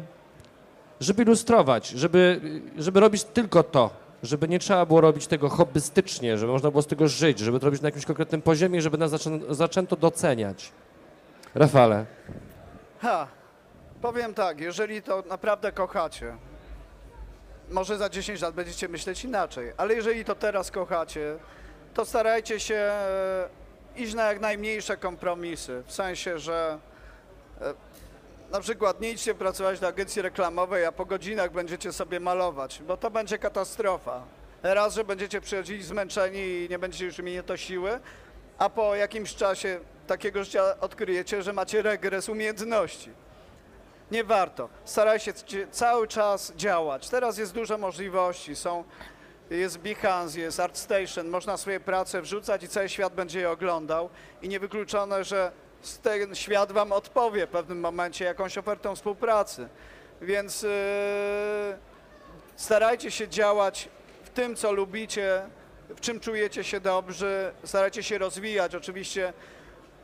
żeby ilustrować, żeby, żeby robić tylko to, żeby nie trzeba było robić tego hobbystycznie, żeby można było z tego żyć, żeby to robić na jakimś konkretnym poziomie, żeby nas zaczę, zaczęto doceniać. Rafale. Ha, powiem tak, jeżeli to naprawdę kochacie, może za 10 lat będziecie myśleć inaczej, ale jeżeli to teraz kochacie, to starajcie się e, iść na jak najmniejsze kompromisy, w sensie, że e, na przykład nie idźcie pracować do agencji reklamowej, a po godzinach będziecie sobie malować, bo to będzie katastrofa. Raz, że będziecie przychodzili zmęczeni i nie będziecie już mieli to siły, a po jakimś czasie takiego życia odkryjecie, że macie regres umiejętności. Nie warto. Starajcie się cały czas działać. Teraz jest dużo możliwości. Są, jest Behance, jest ArtStation. Można swoje prace wrzucać i cały świat będzie je oglądał. I niewykluczone, że ten świat wam odpowie w pewnym momencie jakąś ofertą współpracy. Więc yy, starajcie się działać w tym, co lubicie, w czym czujecie się dobrze. Starajcie się rozwijać. Oczywiście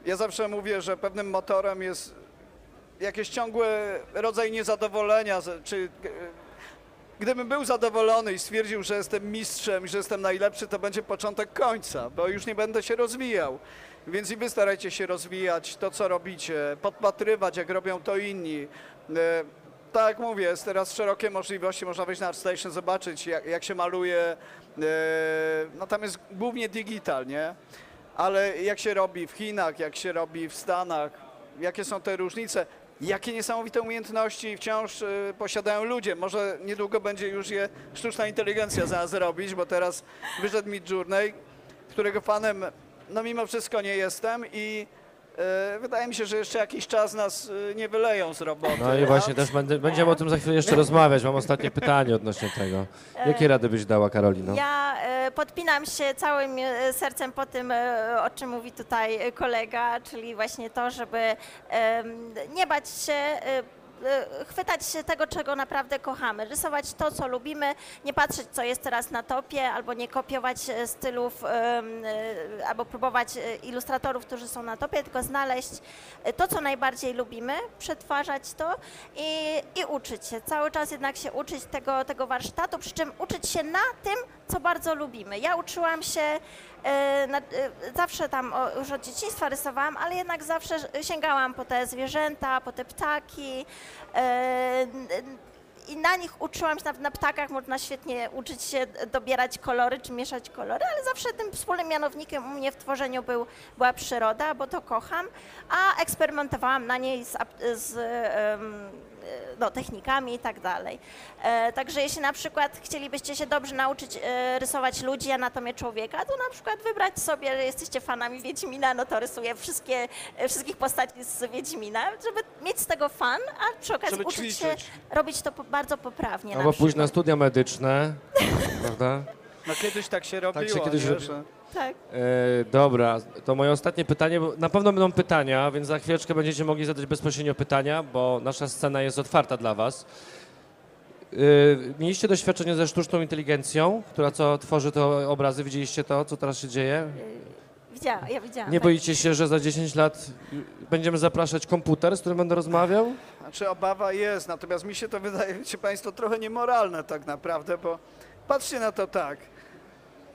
ja zawsze mówię, że pewnym motorem jest jakiś ciągły rodzaj niezadowolenia, czy gdybym był zadowolony i stwierdził, że jestem mistrzem i że jestem najlepszy, to będzie początek końca, bo już nie będę się rozwijał. Więc i wy starajcie się rozwijać to, co robicie, podpatrywać, jak robią to inni. E, Tak jak mówię, jest teraz szerokie możliwości, można wejść na ArtStation, zobaczyć jak, jak się maluje, e, no tam jest głównie digital, nie? Ale jak się robi w Chinach, jak się robi w Stanach, jakie są te różnice, jakie niesamowite umiejętności wciąż y, posiadają ludzie. Może niedługo będzie już je sztuczna inteligencja za nas robić, bo teraz wyszedł mi Journey, którego fanem no mimo wszystko nie jestem i y, wydaje mi się, że jeszcze jakiś czas nas y, nie wyleją z roboty. No i właśnie też będę, będziemy o tym za chwilę jeszcze rozmawiać. Mam ostatnie pytanie odnośnie tego. Jakie rady byś dała, Karolino? Ja e, podpinam się całym e, sercem po tym, e, o czym mówi tutaj kolega, czyli właśnie to, żeby em, nie bać się. e, e, Chwytać się tego, czego naprawdę kochamy, rysować to, co lubimy, nie patrzeć, co jest teraz na topie, albo nie kopiować e, stylów, e, albo próbować e, ilustratorów, którzy są na topie, tylko znaleźć to, co najbardziej lubimy, przetwarzać to i, i uczyć się. Cały czas jednak się uczyć tego, tego warsztatu, przy czym uczyć się na tym, co bardzo lubimy. Ja uczyłam się, zawsze tam już od dzieciństwa rysowałam, ale jednak zawsze sięgałam po te zwierzęta, po te ptaki. e, i na nich uczyłam się, na, na ptakach można świetnie uczyć się dobierać kolory czy mieszać kolory, ale zawsze tym wspólnym mianownikiem u mnie w tworzeniu był, była przyroda, bo to kocham, a eksperymentowałam na niej z, z em, no, technikami i tak dalej. E, także jeśli na przykład chcielibyście się dobrze nauczyć e, rysować ludzi, anatomię człowieka, to na przykład wybrać sobie, że jesteście fanami Wiedźmina, no to rysuję wszystkie, e, wszystkich postaci z Wiedźmina, żeby mieć z tego fan, a przy okazji Żeby uczyć się ćwiczyć. robić to po, bardzo poprawnie. Albo na pójść na studia medyczne, prawda? No kiedyś tak się robiło, się kiedyś nie, robi- że... Tak. E, dobra, to moje ostatnie pytanie, bo na pewno będą pytania, więc za chwileczkę będziecie mogli zadać bezpośrednio pytania, bo nasza scena jest otwarta dla was. E, mieliście doświadczenie ze sztuczną inteligencją, która co tworzy te obrazy, widzieliście to, co teraz się dzieje? Widziałam, ja widziałam. Nie tak. boicie się, że za 10 lat będziemy zapraszać komputer, z którym będę rozmawiał? Znaczy obawa jest, natomiast mi się to wydaje, wiecie Państwo, trochę niemoralne tak naprawdę, bo patrzcie na to tak.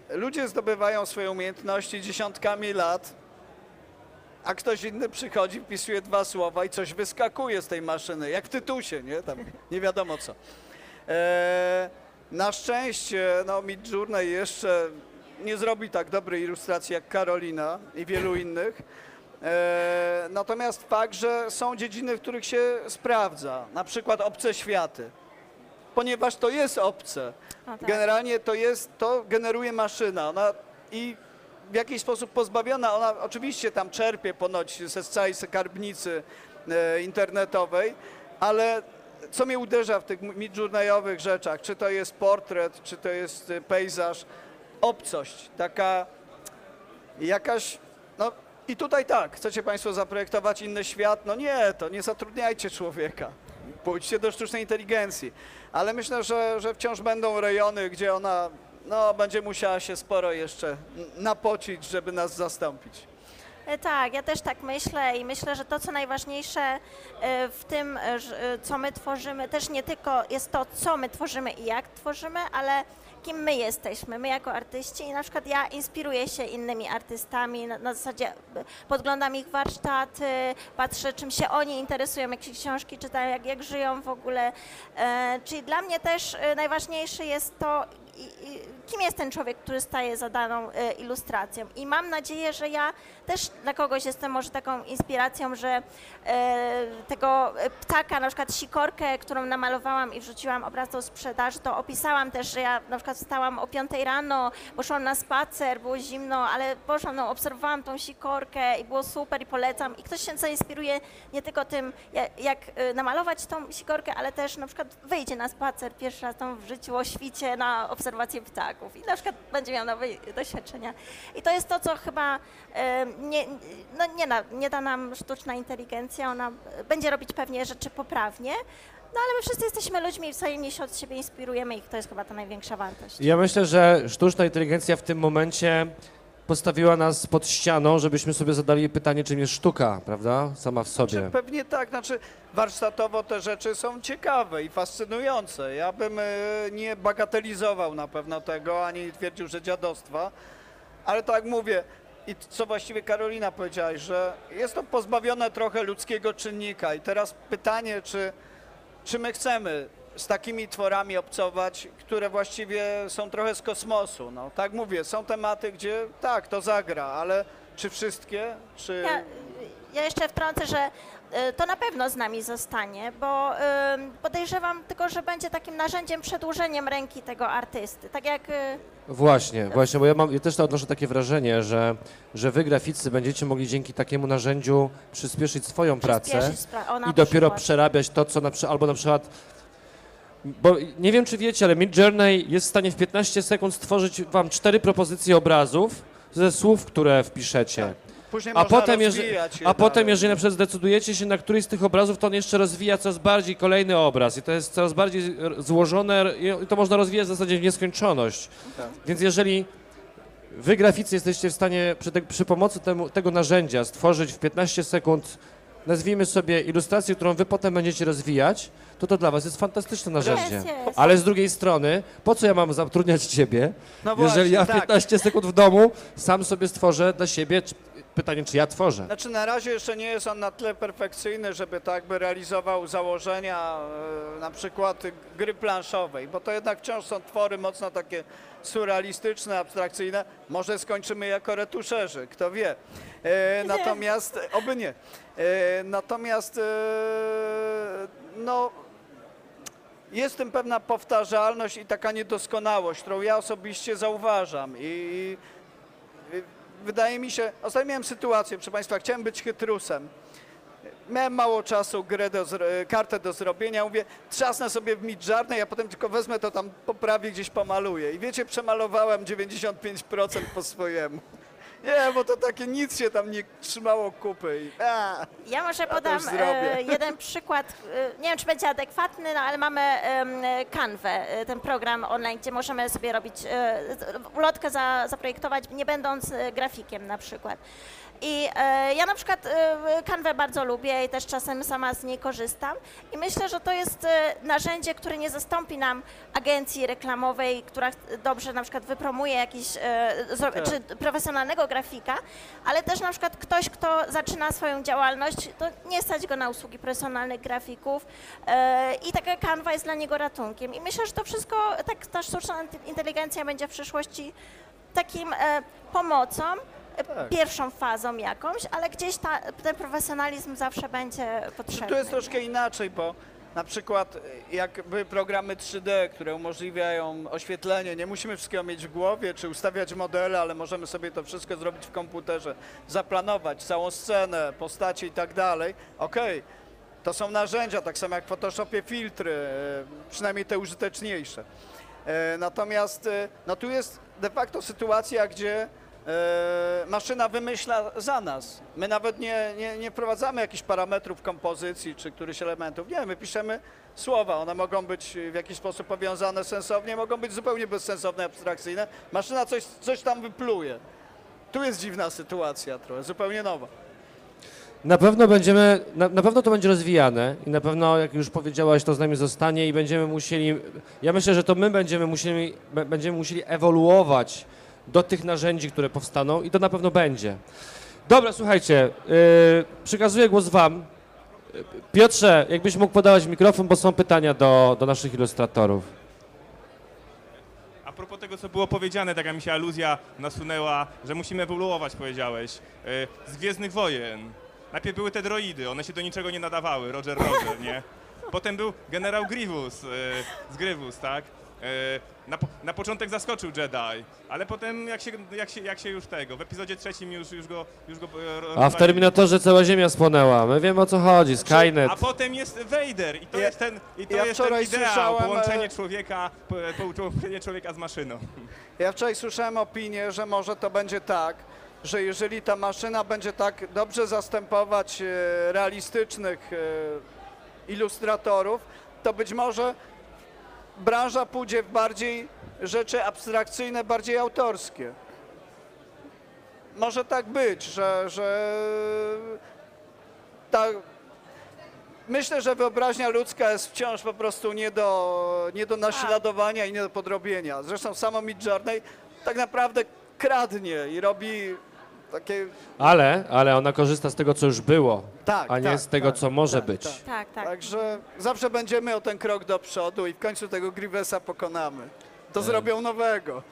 Ludzie zdobywają swoje umiejętności dziesiątkami lat, a ktoś inny przychodzi, wpisuje dwa słowa i coś wyskakuje z tej maszyny, jak w tytusie, nie? Tam nie wiadomo co. Eee, na szczęście, no Midjourney jeszcze nie zrobi tak dobrej ilustracji jak Karolina i wielu innych. E, natomiast fakt, że są dziedziny, w których się sprawdza, na przykład obce światy, ponieważ to jest obce. No tak. Generalnie to jest, to generuje maszyna ona i w jakiś sposób pozbawiona, ona oczywiście tam czerpie ponoć ze całej skarbnicy e, internetowej, ale co mnie uderza w tych midjourneyowych rzeczach, czy to jest portret, czy to jest e, pejzaż, obcość, taka jakaś, no i tutaj tak, chcecie Państwo zaprojektować inny świat? No nie, to nie zatrudniajcie człowieka. Pójdźcie do sztucznej inteligencji. Ale myślę, że, że wciąż będą rejony, gdzie ona no, będzie musiała się sporo jeszcze napocić, żeby nas zastąpić. E, Tak, ja też tak myślę i myślę, że to, co najważniejsze e, w tym, e, co my tworzymy, też nie tylko jest to, co my tworzymy i jak tworzymy, ale kim my jesteśmy, my jako artyści i na przykład ja inspiruję się innymi artystami, na, na zasadzie e, podglądam ich warsztaty, patrzę czym się oni interesują, jakie książki czytają, jak, jak żyją w ogóle, e, czyli dla mnie też e, najważniejsze jest to, i, i, kim jest ten człowiek, który staje za daną e, ilustracją. I mam nadzieję, że ja też dla kogoś jestem może taką inspiracją, że e, tego ptaka, na przykład sikorkę, którą namalowałam i wrzuciłam obraz do sprzedaży, to opisałam też, że ja na przykład wstałam o 5 rano, poszłam na spacer, było zimno, ale poszłam, no, obserwowałam tą sikorkę i było super i polecam. I ktoś się zainspiruje nie tylko tym, jak, jak e, namalować tą sikorkę, ale też na przykład wyjdzie na spacer pierwszy raz tam w życiu o świcie na obserwację ptaków i na przykład będzie miał nowe doświadczenia. I to jest to, co chyba e, nie, no nie, da, nie da nam sztuczna inteligencja, ona będzie robić pewnie rzeczy poprawnie, no ale my wszyscy jesteśmy ludźmi wzajemnie się od siebie inspirujemy i to jest chyba ta największa wartość. Ja myślę, że sztuczna inteligencja w tym momencie postawiła nas pod ścianą, żebyśmy sobie zadali pytanie, czym jest sztuka, prawda? Sama w sobie. pewnie tak, znaczy warsztatowo te rzeczy są ciekawe i fascynujące. Ja bym e, nie bagatelizował na pewno tego, ani twierdził, że dziadostwa, ale tak mówię, i co właściwie Karolina powiedziałaś, że jest to pozbawione trochę ludzkiego czynnika i teraz pytanie, czy, czy my chcemy z takimi tworami obcować, które właściwie są trochę z kosmosu. No, tak mówię, są tematy, gdzie tak, to zagra, ale czy wszystkie, czy... Ja, ja jeszcze wtrącę, że e, to na pewno z nami zostanie, bo podejrzewam tylko, że będzie takim narzędziem, przedłużeniem ręki tego artysty. Tak jak e, Właśnie, właśnie, bo ja, mam, ja też odnoszę takie wrażenie, że, że wy graficy będziecie mogli dzięki takiemu narzędziu przyspieszyć swoją pracę przyspieszyć spra- o, na i dopiero przykład. przerabiać to, co na przykład, albo na przykład, bo nie wiem, czy wiecie, ale Mid Journey jest w stanie w 15 sekund stworzyć wam cztery propozycje obrazów ze słów, które wpiszecie. Później A potem, jeżeli, a potem, jeżeli na przykład zdecydujecie się na któryś z tych obrazów, to on jeszcze rozwija coraz bardziej kolejny obraz i to jest coraz bardziej złożone i to można rozwijać w zasadzie w nieskończoność. Tak. Więc jeżeli wy graficy jesteście w stanie przy, te, przy pomocy temu, tego narzędzia stworzyć w 15 sekund, nazwijmy sobie ilustrację, którą wy potem będziecie rozwijać, to to dla was jest fantastyczne narzędzie. Jest, jest. Ale z drugiej strony, po co ja mam zatrudniać ciebie, No jeżeli właśnie, ja tak. 15 sekund w domu sam sobie stworzę dla siebie, pytanie, czy ja tworzę? Znaczy na razie jeszcze nie jest on na tyle perfekcyjny, żeby tak by realizował założenia e, na przykład gry planszowej, bo to jednak wciąż są twory mocno takie surrealistyczne, abstrakcyjne. Może skończymy jako retuszerzy, kto wie. E, natomiast, oby nie. E, natomiast e, no jest w tym pewna powtarzalność i taka niedoskonałość, którą ja osobiście zauważam i i wydaje mi się, ostatnio miałem sytuację, proszę Państwa, chciałem być chytrusem. Miałem mało czasu, grę do, zro- kartę do zrobienia, mówię, trzasnę sobie w Midjourney, a potem tylko wezmę to tam poprawię, gdzieś pomaluję. I wiecie, przemalowałem 95% po swojemu. Nie, bo to takie nic się tam nie trzymało kupy. I, a, Ja może podam zrobię. e, jeden przykład, e, nie wiem czy będzie adekwatny, no ale mamy em, Canwę, e, ten program online, gdzie możemy sobie robić e, z- ulotkę za, zaprojektować, nie będąc e, grafikiem na przykład. I e, ja na przykład e, Canwę bardzo lubię i też czasem sama z niej korzystam i myślę, że to jest e, narzędzie, które nie zastąpi nam agencji reklamowej, która dobrze na przykład wypromuje jakiś, e, zro- Tak. czy profesjonalnego grafika, ale też na przykład ktoś, kto zaczyna swoją działalność, to nie stać go na usługi profesjonalnych grafików e, i taka Canva jest dla niego ratunkiem. I myślę, że to wszystko, tak ta sztuczna int- inteligencja będzie w przyszłości takim e, pomocą, Tak. pierwszą fazą jakąś, ale gdzieś ta, ten profesjonalizm zawsze będzie potrzebny. Tu jest troszkę inaczej, bo na przykład y, jakby programy 3D, które umożliwiają oświetlenie, nie musimy wszystkiego mieć w głowie, czy ustawiać modele, ale możemy sobie to wszystko zrobić w komputerze, zaplanować całą scenę, postacie i tak dalej. Okej, to są narzędzia, tak samo jak w Photoshopie filtry, y, przynajmniej te użyteczniejsze. E, Natomiast no tu jest de facto sytuacja, gdzie e, maszyna wymyśla za nas. My nawet nie, nie, nie wprowadzamy jakichś parametrów kompozycji czy którychś elementów. Nie, my piszemy słowa. One mogą być w jakiś sposób powiązane sensownie, mogą być zupełnie bezsensowne, abstrakcyjne. Maszyna coś, coś tam wypluje. Tu jest dziwna sytuacja trochę, zupełnie nowa. Na pewno będziemy, na, na pewno to będzie rozwijane i na pewno, jak już powiedziałaś, to z nami zostanie i będziemy musieli, ja myślę, że to my będziemy musieli, będziemy musieli ewoluować do tych narzędzi, które powstaną i to na pewno będzie. Dobra, słuchajcie, yy, przekazuję głos wam. Yy, Piotrze, jakbyś mógł podawać mikrofon, bo są pytania do, do naszych ilustratorów. A propos tego, co było powiedziane, taka mi się aluzja nasunęła, że musimy ewoluować, powiedziałeś. Y, Z Gwiezdnych Wojen. Najpierw były te droidy, one się do niczego nie nadawały, Roger Roger, nie? Potem był generał Grievous, y, z Grievous, tak? Y, Na, po, na początek zaskoczył Jedi, ale potem jak się, jak się, jak się już tego, w epizodzie trzecim już, już go... Już go e, A w. Terminatorze cała Ziemia spłonęła. My wiemy o co chodzi, Skynet. A potem jest Vader i to Ja- jest ten, i to ja jest ten wczoraj ideał, słyszałem, połączenie e, człowieka, po- połączenie człowieka z maszyną. Ja wczoraj słyszałem opinię, że może to będzie tak, że jeżeli ta maszyna będzie tak dobrze zastępować e, realistycznych e, ilustratorów, to być może branża pójdzie w bardziej rzeczy abstrakcyjne, bardziej autorskie. Może tak być, że, że ta, myślę, że wyobraźnia ludzka jest wciąż po prostu nie do, nie do naśladowania i nie do podrobienia. Zresztą samo Midjourney tak naprawdę kradnie i robi takie... Ale, ale ona korzysta z tego, co już było, Tak, a nie tak, z tego, tak, co może tak, być. tak. Tak, tak. Także zawsze będziemy o ten krok do przodu i w końcu tego Grievesa pokonamy. To zrobią nowego.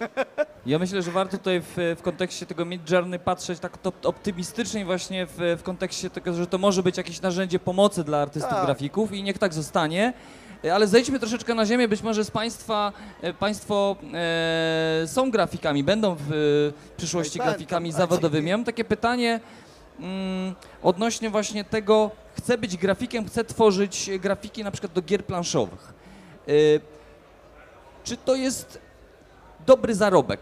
Ja myślę, że warto tutaj w, w kontekście tego Midjourney patrzeć tak to optymistycznie właśnie w, w kontekście tego, że to może być jakieś narzędzie pomocy dla artystów Tak. grafików i niech tak zostanie. E, Ale zejdźmy troszeczkę na ziemię, być może z Państwa, e, Państwo e, są grafikami, będą w e, przyszłości grafikami tak. zawodowymi. Ja mam takie pytanie mm, odnośnie właśnie tego, chcę być grafikiem, chcę tworzyć grafiki na przykład do gier planszowych. E, czy to jest dobry zarobek?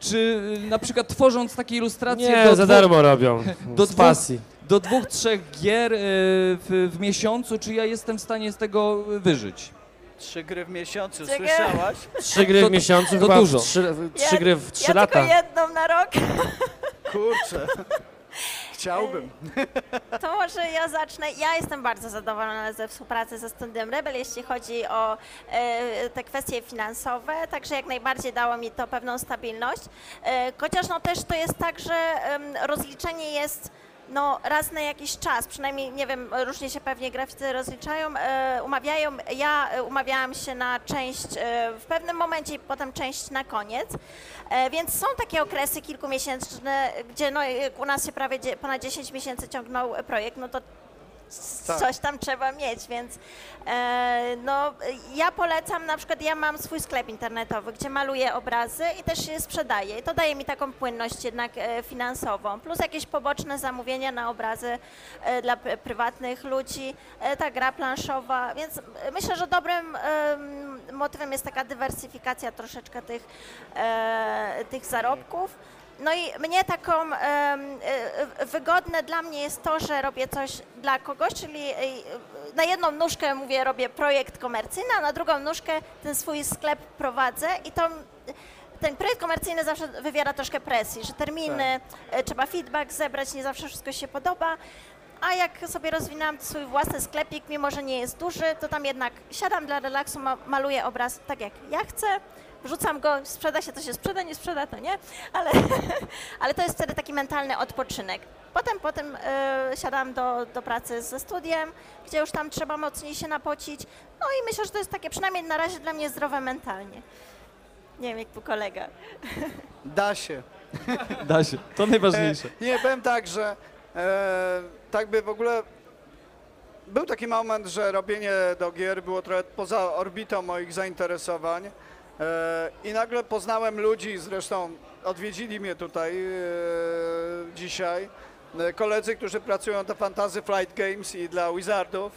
Czy na przykład tworząc takie ilustracje Nie, do, za darmo robią. do z dwóch- pasji. Do dwóch, trzech gier y, w, w miesiącu, czy ja jestem w stanie z tego wyżyć? Trzy gry w miesiącu, Czekaj. słyszałaś? Trzy gry To- w miesiącu, to chyba dużo. W trzy, Ja- trzy gry w trzy ja lata. tylko jedną na rok. Kurczę. Chciałbym. To może ja zacznę. Ja jestem bardzo zadowolona ze współpracy ze Studiem Rebel, jeśli chodzi o e, te kwestie finansowe, także jak najbardziej dało mi to pewną stabilność. E, chociaż no też to jest tak, że em, rozliczenie jest no, raz na jakiś czas, przynajmniej nie wiem, różnie się pewnie graficy rozliczają, e, umawiają. Ja e, umawiałam się na część e, w pewnym momencie i potem część na koniec. E, Więc są takie okresy kilkumiesięczne, gdzie no, u nas się prawie ponad 10 miesięcy ciągnął projekt, no to Tak. coś tam trzeba mieć, więc e, no, ja polecam, na przykład ja mam swój sklep internetowy, gdzie maluję obrazy i też je sprzedaję i to daje mi taką płynność jednak e, finansową, plus jakieś poboczne zamówienia na obrazy e, dla p- prywatnych ludzi, e, ta gra planszowa, więc e, myślę, że dobrym em, motywem jest taka dywersyfikacja troszeczkę tych, e, tych zarobków. No i mnie taką wygodne dla mnie jest to, że robię coś dla kogoś, czyli e, na jedną nóżkę mówię, robię projekt komercyjny, a na drugą nóżkę ten swój sklep prowadzę i to ten projekt komercyjny zawsze wywiera troszkę presji, że terminy, e, trzeba feedback zebrać, nie zawsze wszystko się podoba. A jak sobie rozwinęłam swój własny sklepik, mimo że nie jest duży, to tam jednak siadam dla relaksu, ma, maluję obraz tak jak ja chcę, wrzucam go, sprzeda się, to się sprzeda, nie sprzeda, to nie, ale, ale to jest wtedy taki mentalny odpoczynek. Potem, potem e, siadam do, do pracy ze studiem, gdzie już tam trzeba mocniej się napocić. No i myślę, że to jest takie przynajmniej na razie dla mnie zdrowe mentalnie. Nie wiem, jak tu kolega. Da się. Da się, to najważniejsze. E, nie, powiem tak, że e, tak by w ogóle był taki moment, że robienie do gier było trochę poza orbitą moich zainteresowań i nagle poznałem ludzi, zresztą odwiedzili mnie tutaj e, dzisiaj, e, koledzy, którzy pracują do Fantasy Flight Games i dla Wizardów.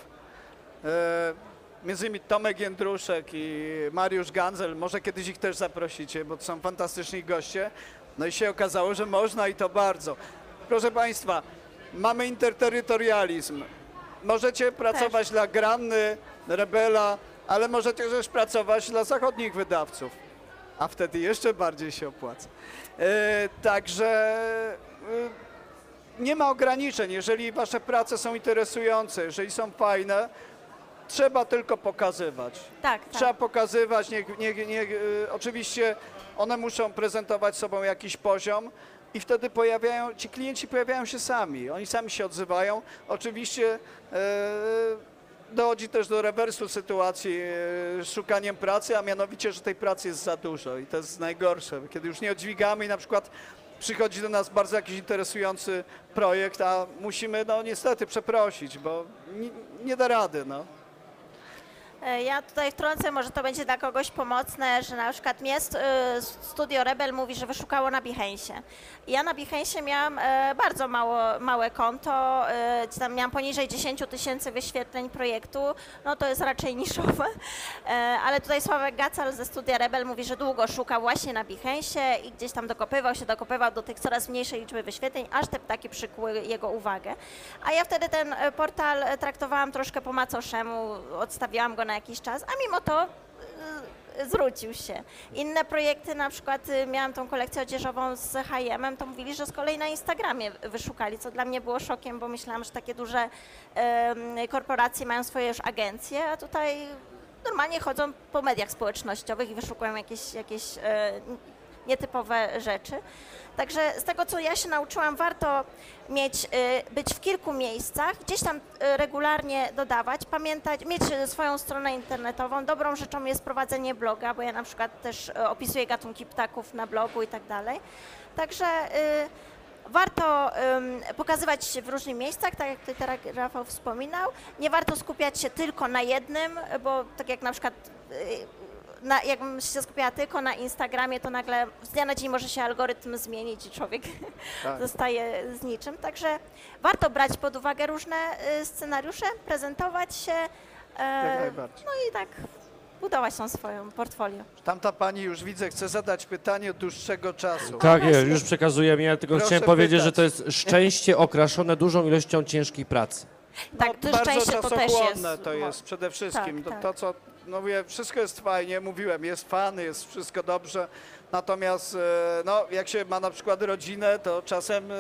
E, Między innymi Tomek Jędruszek i Mariusz Ganzel, może kiedyś ich też zaprosicie, bo to są fantastyczni goście. No i się okazało, że można i to bardzo. Proszę Państwa, mamy interterytorializm. Możecie pracować dla Granny, Rebela, ale możecie też pracować dla zachodnich wydawców. A wtedy jeszcze bardziej się opłaca. E, także e, nie ma ograniczeń. Jeżeli Wasze prace są interesujące, jeżeli są fajne, trzeba tylko pokazywać. Tak, tak. Trzeba pokazywać, niech, niech, niech, y, oczywiście one muszą prezentować sobą jakiś poziom i wtedy pojawiają, ci klienci pojawiają się sami, oni sami się odzywają. Oczywiście e, dochodzi też do rewersu sytuacji e, szukaniem pracy, a mianowicie, że tej pracy jest za dużo i to jest najgorsze, kiedy już nie odźwigamy i na przykład przychodzi do nas bardzo jakiś interesujący projekt, a musimy no niestety przeprosić, bo nie, nie da rady, no. E, Ja tutaj wtrącę, może to będzie dla kogoś pomocne, że na przykład mnie st- Studio Rebel mówi, że wyszukało na Behance'ie. Ja na Behance'ie miałam e, bardzo mało, małe konto, e, tam miałam poniżej 10 tysięcy wyświetleń projektu, no to jest raczej niszowe, ale tutaj Sławek Gacal ze Studia Rebel mówi, że długo szukał właśnie na Behance'ie i gdzieś tam dokopywał się, dokopywał do tych coraz mniejszej liczby wyświetleń, aż te ptaki przykuły jego uwagę. A ja wtedy ten portal traktowałam troszkę po macoszemu, odstawiałam go na jakiś czas, a mimo to y, zwrócił się. Inne projekty, na przykład y, miałam tą kolekcję odzieżową z H&M, to mówili, że z kolei na Instagramie wyszukali, co dla mnie było szokiem, bo myślałam, że takie duże korporacje mają swoje już agencje, a tutaj normalnie chodzą po mediach społecznościowych i wyszukują jakieś, jakieś e, nietypowe rzeczy. Także z tego, co ja się nauczyłam, warto mieć, y, być w kilku miejscach, gdzieś tam y, regularnie dodawać, pamiętać, mieć y, swoją stronę internetową. Dobrą rzeczą jest prowadzenie bloga, bo ja na przykład też opisuję gatunki ptaków na blogu i tak dalej. Także warto pokazywać się w różnych miejscach, tak jak tutaj Rafał wspominał. Nie warto skupiać się tylko na jednym, bo tak jak na przykład na, jakbym się skupiała tylko na Instagramie, to nagle z dnia na dzień może się algorytm zmienić i człowiek Tak. zostaje z niczym. Także warto brać pod uwagę różne y, scenariusze, prezentować się e, najbardziej. no i tak budować tą swoją portfolio. Tamta pani już widzę, chce zadać pytanie od dłuższego czasu. Tak jest, już przekazujemy. Ja tylko Proszę chciałem powiedzieć, pytać. że to jest szczęście okraszone dużą ilością ciężkiej pracy. Tak, no, to bardzo szczęście to też jest. to jest przede wszystkim. Tak, to, tak. to, co, no mówię, wszystko jest fajnie, mówiłem, jest fan, jest wszystko dobrze, natomiast e, no, jak się ma na przykład rodzinę, to czasem e,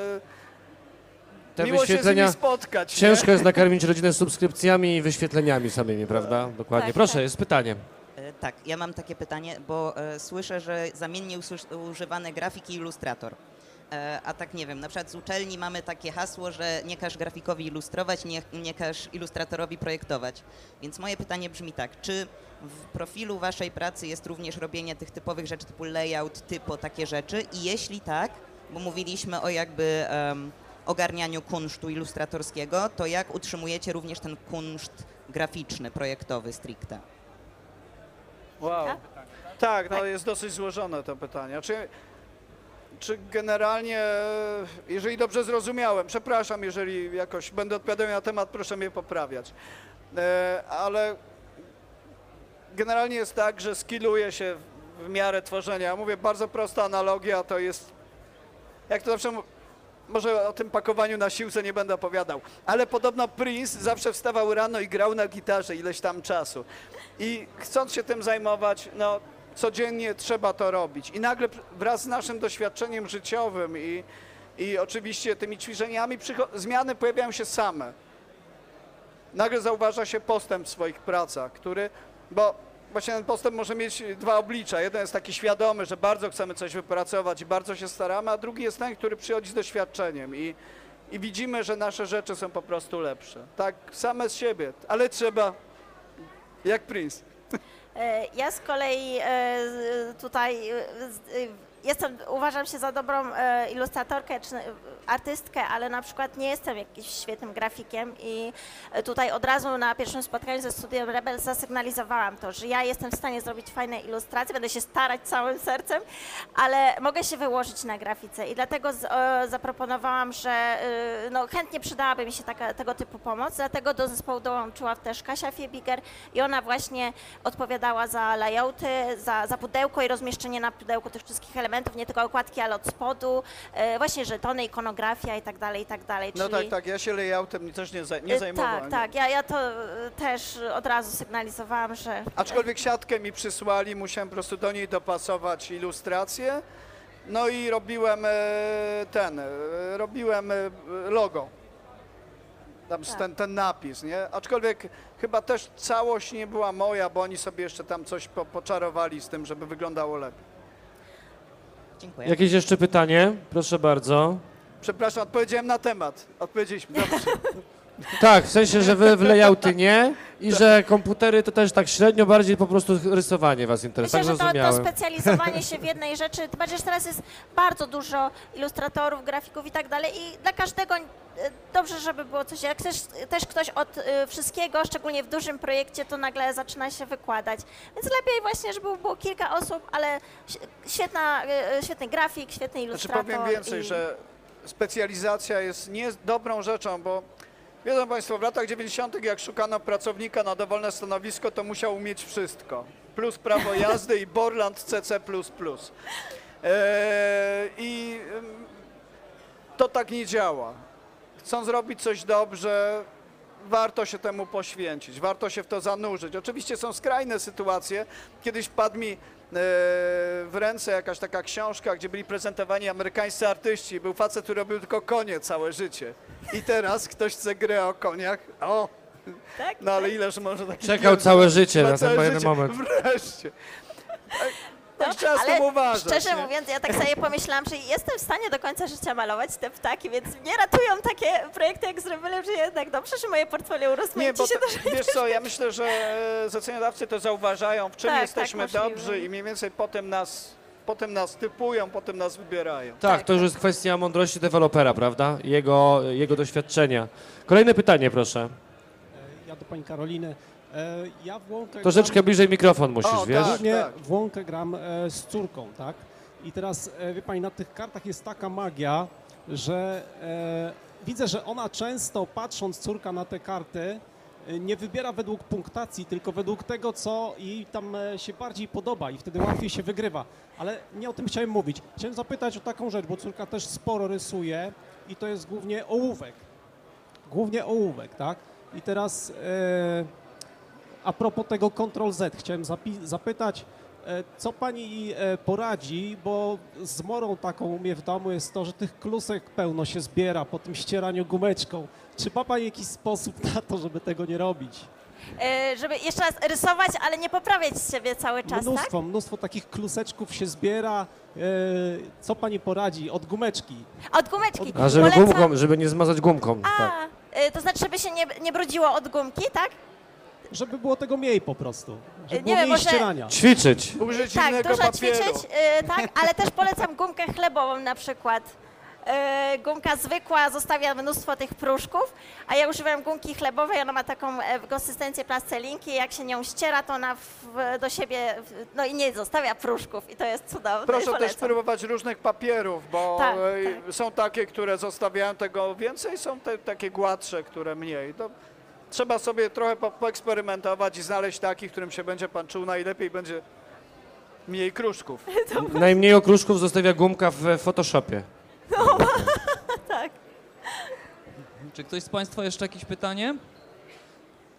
Te miło się z nimi wyświetlenia spotkać. nie? ciężko jest nakarmić rodzinę subskrypcjami i wyświetleniami samymi, prawda? Dokładnie. Tak, Proszę, tak. jest pytanie. E, Tak, ja mam takie pytanie, bo e, słyszę, że zamiennie używane grafik i ilustrator. A tak nie wiem, na przykład z uczelni mamy takie hasło, że nie każ grafikowi ilustrować, nie, nie każ ilustratorowi projektować. Więc moje pytanie brzmi tak, czy w profilu waszej pracy jest również robienie tych typowych rzeczy typu layout, typo, takie rzeczy? I jeśli tak, bo mówiliśmy o jakby em, ogarnianiu kunsztu ilustratorskiego, to jak utrzymujecie również ten kunszt graficzny, projektowy stricte? Wow. Tak? Tak, no jest dosyć złożone to pytanie. Czy, czy generalnie, jeżeli dobrze zrozumiałem, przepraszam, jeżeli jakoś będę odpowiadał na temat, proszę mnie poprawiać, e, ale generalnie jest tak, że skilluje się w, miarę tworzenia. Mówię, bardzo prosta analogia to jest, jak to zawsze może o tym pakowaniu na siłce nie będę opowiadał, ale podobno Prince zawsze wstawał rano i grał na gitarze ileś tam czasu. I chcąc się tym zajmować, no codziennie trzeba to robić. I nagle wraz z naszym doświadczeniem życiowym i, i oczywiście tymi ćwiczeniami zmiany pojawiają się same. Nagle zauważa się postęp w swoich pracach, który, bo właśnie ten postęp może mieć dwa oblicza. Jeden jest taki świadomy, że bardzo chcemy coś wypracować i bardzo się staramy, a drugi jest ten, który przychodzi z doświadczeniem i, i widzimy, że nasze rzeczy są po prostu lepsze. Tak, same z siebie, ale trzeba, jak Prince. E, Ja z kolei e, tutaj e, jestem, uważam się za dobrą ilustratorkę, czy, artystkę, ale na przykład nie jestem jakimś świetnym grafikiem i e, tutaj od razu na pierwszym spotkaniu ze studiem Rebel zasygnalizowałam to, że ja jestem w stanie zrobić fajne ilustracje, będę się starać całym sercem, ale mogę się wyłożyć na grafice. I dlatego z, zaproponowałam, że e, no, chętnie przydałaby mi się taka, tego typu pomoc, dlatego do zespołu dołączyła też Kasia Fiebiger i ona właśnie odpowiadała za layouty, za, za pudełko i rozmieszczenie na pudełku tych wszystkich elementów, nie tylko okładki, ale od spodu, e, właśnie żetony, ikonografia i tak dalej, i tak dalej. No czyli- tak, tak, ja się layoutem też nie, za, nie E, zajmowałem. Tak, tak, ja, ja to e, też od razu sygnalizowałam, że... Aczkolwiek siatkę mi przysłali, musiałem po prostu do niej dopasować ilustrację. No i robiłem e, ten, e, robiłem e, logo. Tam Tak. ten, ten napis, nie? Aczkolwiek chyba też całość nie była moja, bo oni sobie jeszcze tam coś po, poczarowali z tym, żeby wyglądało lepiej. Dziękuję. Jakieś jeszcze pytanie? Proszę bardzo. Przepraszam, odpowiedziałem na temat. Odpowiedzieliśmy. Dobrze. Tak, w sensie, że wy w layouty nie i że komputery to też tak średnio, bardziej po prostu rysowanie was interesuje. Myślę, Tak że to, to zrozumiałem. specjalizowanie się w jednej rzeczy, tym bardziej, że teraz jest bardzo dużo ilustratorów, grafików i tak dalej i dla każdego e, dobrze, żeby było coś, jak też, też ktoś od e, wszystkiego, szczególnie w dużym projekcie, to nagle zaczyna się wykładać. Więc lepiej właśnie, żeby było kilka osób, ale ś- świetna, e, świetny grafik, świetny Znaczy ilustrator. powiem więcej, i... że specjalizacja jest nie dobrą rzeczą, bo wiedzą Państwo, w latach 90. jak szukano pracownika na dowolne stanowisko, to musiał umieć wszystko. Plus prawo jazdy i Borland CC++. Eee, I to tak nie działa. Chcą zrobić coś dobrze, warto się temu poświęcić, warto się w to zanurzyć. Oczywiście są skrajne sytuacje. Kiedyś wpadł mi w ręce jakaś taka książka, gdzie byli prezentowani amerykańscy artyści. Był facet, który robił tylko konie całe życie. I teraz ktoś chce grę o koniach. O, Tak? no ale ileż może taki Czekał całe życie na ten życie. moment. Wreszcie. Tak, No, tak trzeba ale uważać. Szczerze nie? mówiąc, ja tak sobie pomyślałam, że jestem w stanie do końca życia malować te ptaki, więc mnie ratują takie projekty jak z Rebelem, że jednak dobrze, że moje portfolio bo się to, to, wiesz co, ja myślę, że zleceniodawcy to zauważają, w czym Tak, jesteśmy tak, dobrzy i mniej więcej potem nas, potem nas typują, potem nas wybierają. Tak, to już jest kwestia mądrości dewelopera, prawda? Jego, jego doświadczenia. Kolejne pytanie, proszę. Ja do pani Karoliny. E, Ja w łąkę Troszeczkę bliżej mikrofon musisz, O, wiesz? tak. Głównie w łąkę gram e, z córką, tak? I teraz, e, wie pani, na tych kartach jest taka magia, że e, widzę, że ona często, patrząc córka na te karty, nie wybiera według punktacji, tylko według tego, co jej tam się bardziej podoba i wtedy łatwiej się wygrywa. Ale nie o tym chciałem mówić. Chciałem zapytać o taką rzecz, bo córka też sporo rysuje i to jest głównie ołówek. Głównie ołówek, tak? I teraz e, a propos tego Ctrl Z, chciałem zapi- zapytać, e, co pani e, poradzi, bo zmorą taką u mnie w domu jest to, że tych klusek pełno się zbiera po tym ścieraniu gumeczką. Czy ma pani jakiś sposób na to, żeby tego nie robić? E, żeby jeszcze raz rysować, ale nie poprawiać siebie cały czas, tak? Mnóstwo, mnóstwo takich kluseczków się zbiera. E, co pani poradzi od gumeczki? Od gumeczki. A żeby Polecam- gumką, żeby nie zmazać gumką. A, Tak. e, to znaczy, żeby się nie, nie brudziło od gumki, tak? Żeby było tego mniej po prostu. Żeby Nie było wiem, mniej może- ścierania. Ćwiczyć. Użyć tak, innego dużo papieru. ćwiczyć, e, tak, ale też polecam gumkę chlebową na przykład. E, gumka zwykła zostawia mnóstwo tych pruszków, a ja używam gumki chlebowej, ona ma taką e, konsystencję plastelinki, jak się nią ściera, to ona w, do siebie, w, no i nie zostawia pruszków i to jest cudowne. i Proszę też polecam. spróbować różnych papierów, bo Tak, e, są takie, które zostawiają tego więcej, są te, takie gładsze, które mniej. To trzeba sobie trochę po, poeksperymentować i znaleźć taki, w którym się będzie pan czuł najlepiej, będzie mniej kruszków. Najmniej okruszków zostawia gumka w Photoshopie. Tak. Czy ktoś z Państwa jeszcze jakieś pytanie?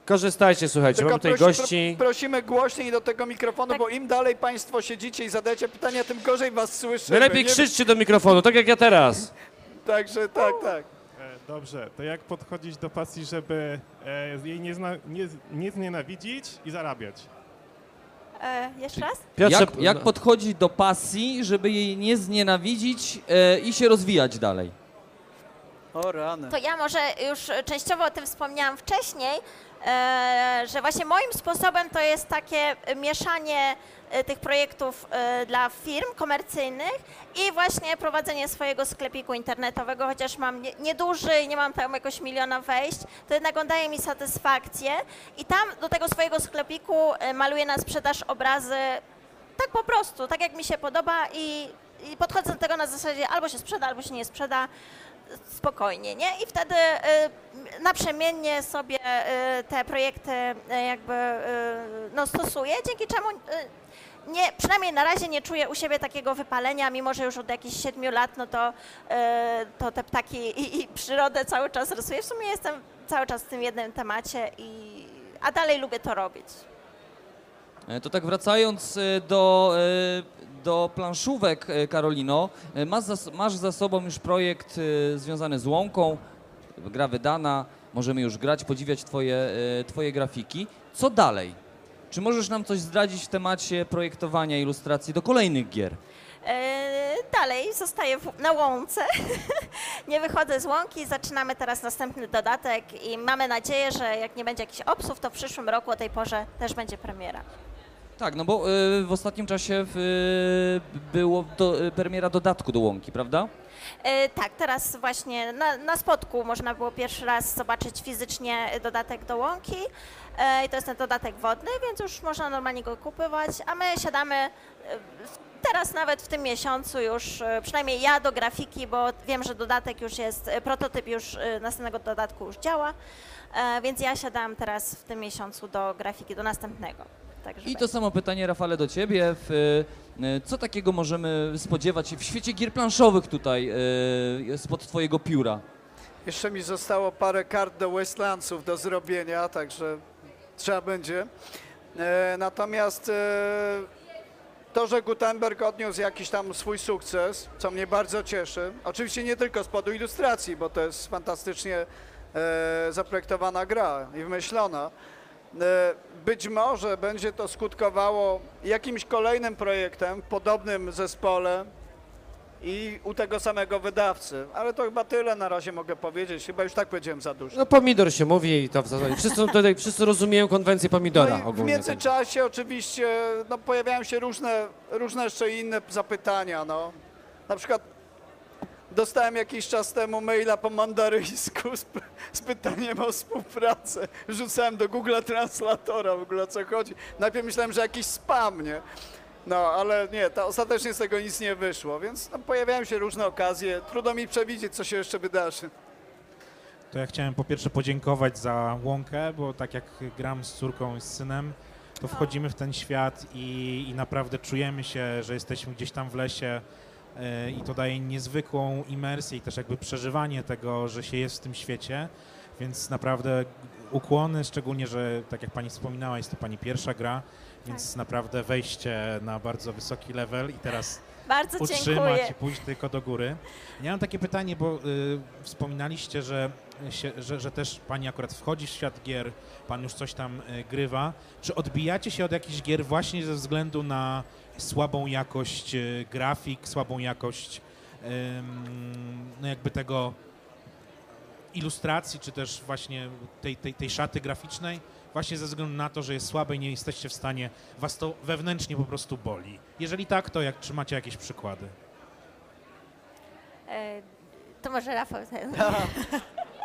Korzystajcie, słuchajcie, mamy tutaj prosi- gości. Pro, prosimy głośniej do tego mikrofonu, Tak. bo im dalej państwo siedzicie i zadajecie pytania, tym gorzej was słyszymy. Najlepiej Nie- krzyczcie do mikrofonu, tak jak ja teraz. Także tak, tak. Dobrze, to jak podchodzić do pasji, żeby e, jej nie, zna, nie, nie znienawidzić i zarabiać? E, jeszcze raz? Piotrze, Jak, jak podchodzić do pasji, żeby jej nie znienawidzić e, i się rozwijać dalej? O rany. To ja może już częściowo o tym wspomniałam wcześniej, że właśnie moim sposobem to jest takie mieszanie e, tych projektów e, dla firm komercyjnych i właśnie prowadzenie swojego sklepiku internetowego, chociaż mam nie- nieduży i nie mam tam jakoś miliona wejść, to jednak on daje mi satysfakcję i tam do tego swojego sklepiku e, maluję na sprzedaż obrazy tak po prostu, tak jak mi się podoba i, i podchodzę do tego na zasadzie albo się sprzeda, albo się nie sprzeda spokojnie, nie? I wtedy y, naprzemiennie sobie y, te projekty y, jakby no, stosuję, dzięki czemu nie, przynajmniej na razie nie czuję u siebie takiego wypalenia, mimo że już od jakichś siedmiu lat, no to, to te ptaki i, i przyrodę cały czas rysuję. W sumie jestem cały czas w tym jednym temacie, i, a dalej lubię to robić. E, To tak wracając do, do planszówek, e, Karolino, e, masz za, masz za sobą już projekt e, związany z łąką, gra wydana, możemy już grać, podziwiać twoje, twoje grafiki. Co dalej? Czy możesz nam coś zdradzić w temacie projektowania ilustracji do kolejnych gier? Dalej zostaję na łące. nie wychodzę z łąki. Zaczynamy teraz następny dodatek i mamy nadzieję, że jak nie będzie jakichś obsów, to w przyszłym roku o tej porze też będzie premiera. Tak, no bo e, w ostatnim czasie e, było do, e, premiera dodatku do łąki, prawda? E, Tak, teraz właśnie na, na spotku można było pierwszy raz zobaczyć fizycznie dodatek do łąki. E, I to jest ten dodatek wodny, więc już można normalnie go kupować, a my siadamy e, teraz nawet w tym miesiącu już, przynajmniej ja do grafiki, bo wiem, że dodatek już jest, prototyp już następnego dodatku już działa, więc ja siadam teraz w tym miesiącu do grafiki, do następnego. Także I to samo pytanie, Rafale, do ciebie. W, e, co takiego możemy spodziewać się w świecie gier planszowych tutaj e, spod twojego pióra? Jeszcze mi zostało parę kart do Westlandsów do zrobienia, także trzeba będzie. E, natomiast e, to, że Gutenberg odniósł jakiś tam swój sukces, co mnie bardzo cieszy, oczywiście nie tylko z powodu ilustracji, bo to jest fantastycznie e, zaprojektowana gra i wymyślona. E, być może będzie to skutkowało jakimś kolejnym projektem w podobnym zespole, i u tego samego wydawcy. Ale to chyba tyle na razie mogę powiedzieć. Chyba już tak powiedziałem za dużo. No pomidor się mówi i to w zasadzie wszyscy tutaj wszyscy rozumieją konwencję pomidora No i w ogólnie. międzyczasie oczywiście no, pojawiają się różne, różne jeszcze inne zapytania. No. Na przykład dostałem jakiś czas temu maila po mandaryjsku z, z pytaniem o współpracę. Rzucałem do Google Translatora w ogóle o co chodzi. Najpierw myślałem, że jakiś spam, nie? No, ale nie, to ostatecznie z tego nic nie wyszło, więc no, pojawiają się różne okazje. Trudno mi przewidzieć, co się jeszcze wydarzy. To ja chciałem po pierwsze podziękować za łąkę, bo tak jak gram z córką i z synem, to wchodzimy w ten świat i, i naprawdę czujemy się, że jesteśmy gdzieś tam w lesie i to daje niezwykłą imersję i też jakby przeżywanie tego, że się jest w tym świecie, więc naprawdę ukłony, szczególnie, że tak jak pani wspominała, jest to pani pierwsza gra, więc naprawdę wejście na bardzo wysoki level i teraz Bardzo utrzymać dziękuję. i pójść tylko do góry. Ja mam takie pytanie, bo y, wspominaliście, że, się, że, że też pani akurat wchodzi w świat gier, pan już coś tam y, grywa. Czy odbijacie się od jakichś gier właśnie ze względu na słabą jakość y, grafik, słabą jakość no jakby tego ilustracji, czy też właśnie tej, tej, tej szaty graficznej, właśnie ze względu na to, że jest słabe i nie jesteście w stanie, was to wewnętrznie po prostu boli. Jeżeli tak, to jak, czy macie jakieś przykłady? E, To może Rafał ten.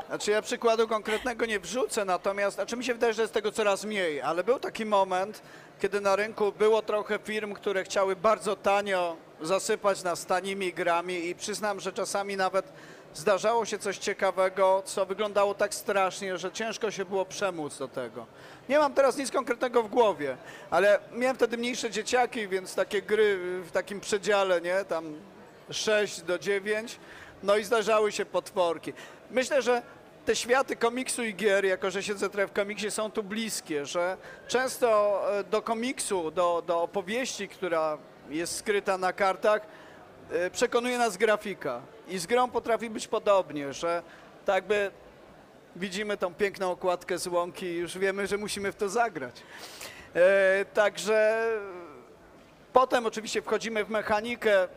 Znaczy ja przykładu konkretnego nie wrzucę, natomiast, znaczy mi się wydaje, że jest tego coraz mniej, ale był taki moment, kiedy na rynku było trochę firm, które chciały bardzo tanio zasypać nas tanimi grami i przyznam, że czasami nawet zdarzało się coś ciekawego, co wyglądało tak strasznie, że ciężko się było przemóc do tego. Nie mam teraz nic konkretnego w głowie, ale miałem wtedy mniejsze dzieciaki, więc takie gry w takim przedziale, nie, tam 6 do 9, no i zdarzały się potworki. Myślę, że te światy komiksu i gier, jako że siedzę trochę w komiksie, są tu bliskie, że często e, do komiksu, do, do opowieści, która jest skryta na kartach, e, przekonuje nas grafika. I z grą potrafi być podobnie, że tak jakby widzimy tą piękną okładkę z łąki i już wiemy, że musimy w to zagrać. E, także potem oczywiście wchodzimy w mechanikę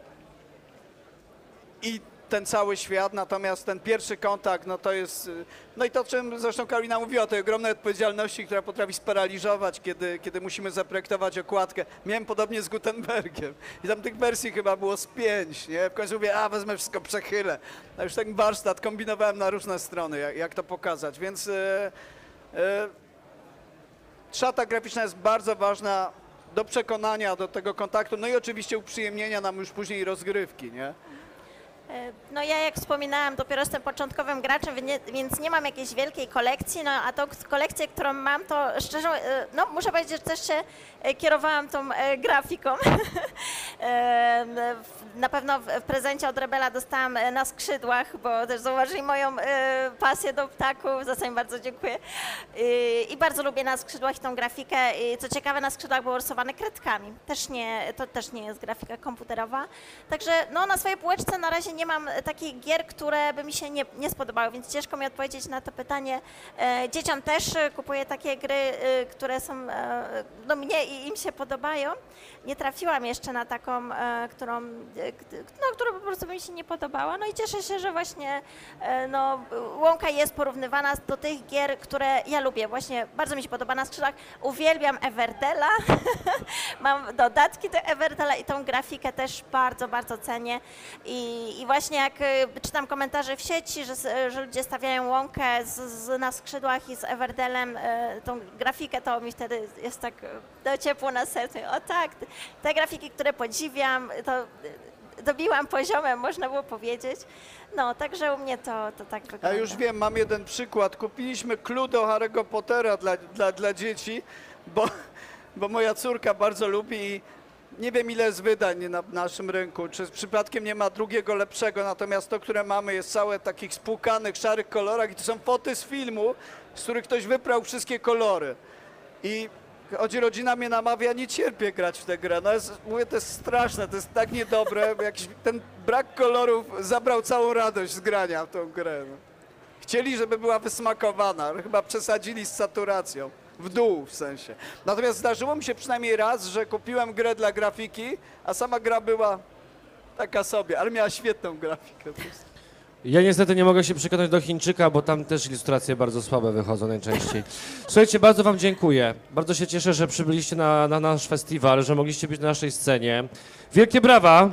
i ten cały świat, natomiast ten pierwszy kontakt, no to jest, no i to, czym zresztą Karolina mówiła, tej ogromnej odpowiedzialności, która potrafi sparaliżować, kiedy, kiedy musimy zaprojektować okładkę. Miałem podobnie z Gutenbergiem i tam tych wersji chyba było z pięć, nie? W końcu mówię, a wezmę wszystko, przechylę. No już ten warsztat kombinowałem na różne strony, jak, jak to pokazać, więc... E, e, szata graficzna jest bardzo ważna do przekonania, do tego kontaktu, no i oczywiście uprzyjemnienia nam już później rozgrywki, nie? E, No ja jak wspominałam, dopiero jestem początkowym graczem, więc nie, mam jakiejś wielkiej kolekcji, no a tą kolekcję, którą mam, to szczerze, e, no muszę powiedzieć, że też się e, kierowałam tą grafiką. Na pewno w prezencie od Rebela dostałam na skrzydłach, bo też zauważyli moją pasję do ptaków, za co im bardzo dziękuję. I- I bardzo lubię na skrzydłach tą grafikę. I co ciekawe, na skrzydłach było rysowane kredkami. Też nie, to też nie jest grafika komputerowa. Także no, na swojej półeczce na razie nie mam e, takich gier, które by mi się nie, nie spodobały, więc ciężko mi odpowiedzieć na to pytanie. E, dzieciom też e, kupuję takie gry, które są, no mnie i im się podobają. Nie trafiłam jeszcze na taką, którą, no, która po prostu by mi się nie podobała. No i cieszę się, że właśnie no, Łąka jest porównywana do tych gier, które ja lubię. Właśnie bardzo mi się podoba na skrzydłach. Uwielbiam Everdela. Mam dodatki do Everdela i tą grafikę też bardzo, bardzo cenię. I, i właśnie jak y, czytam komentarze w sieci, że, s- że ludzie stawiają łąkę z, z, na skrzydłach i z Everdelem y, tą grafikę, to mi wtedy jest tak y, no, ciepło na sercu. O tak, te- grafiki, które podziwiam, to y, dobiłam poziomem, można było powiedzieć. No, także u mnie to, to tak wygląda. Ja już wiem, mam jeden przykład. Kupiliśmy clue do Harry'ego Pottera dla, dla, dla dzieci, bo, bo moja córka bardzo lubi i nie wiem ile jest wydań na naszym rynku, czy przypadkiem nie ma drugiego lepszego, natomiast to, które mamy jest całe takich spłukanych, szarych kolorach i to są foty z filmu, z których ktoś wyprał wszystkie kolory. I chodzi rodzina mnie namawia, nie cierpię grać w tę grę. No jest, mówię, to jest straszne, to jest tak niedobre, jakiś, ten brak kolorów zabrał całą radość z grania w tą grę. No. Chcieli, żeby była wysmakowana, chyba przesadzili z saturacją. W dół w sensie. Natomiast zdarzyło mi się przynajmniej raz, że kupiłem grę dla grafiki, a sama gra była taka sobie, ale miała świetną grafikę. Ja niestety nie mogę się przekonać do Chińczyka, bo tam też ilustracje bardzo słabe wychodzą najczęściej. Słuchajcie, bardzo Wam dziękuję. Bardzo się cieszę, że przybyliście na, na nasz festiwal, że mogliście być na naszej scenie. Wielkie brawa!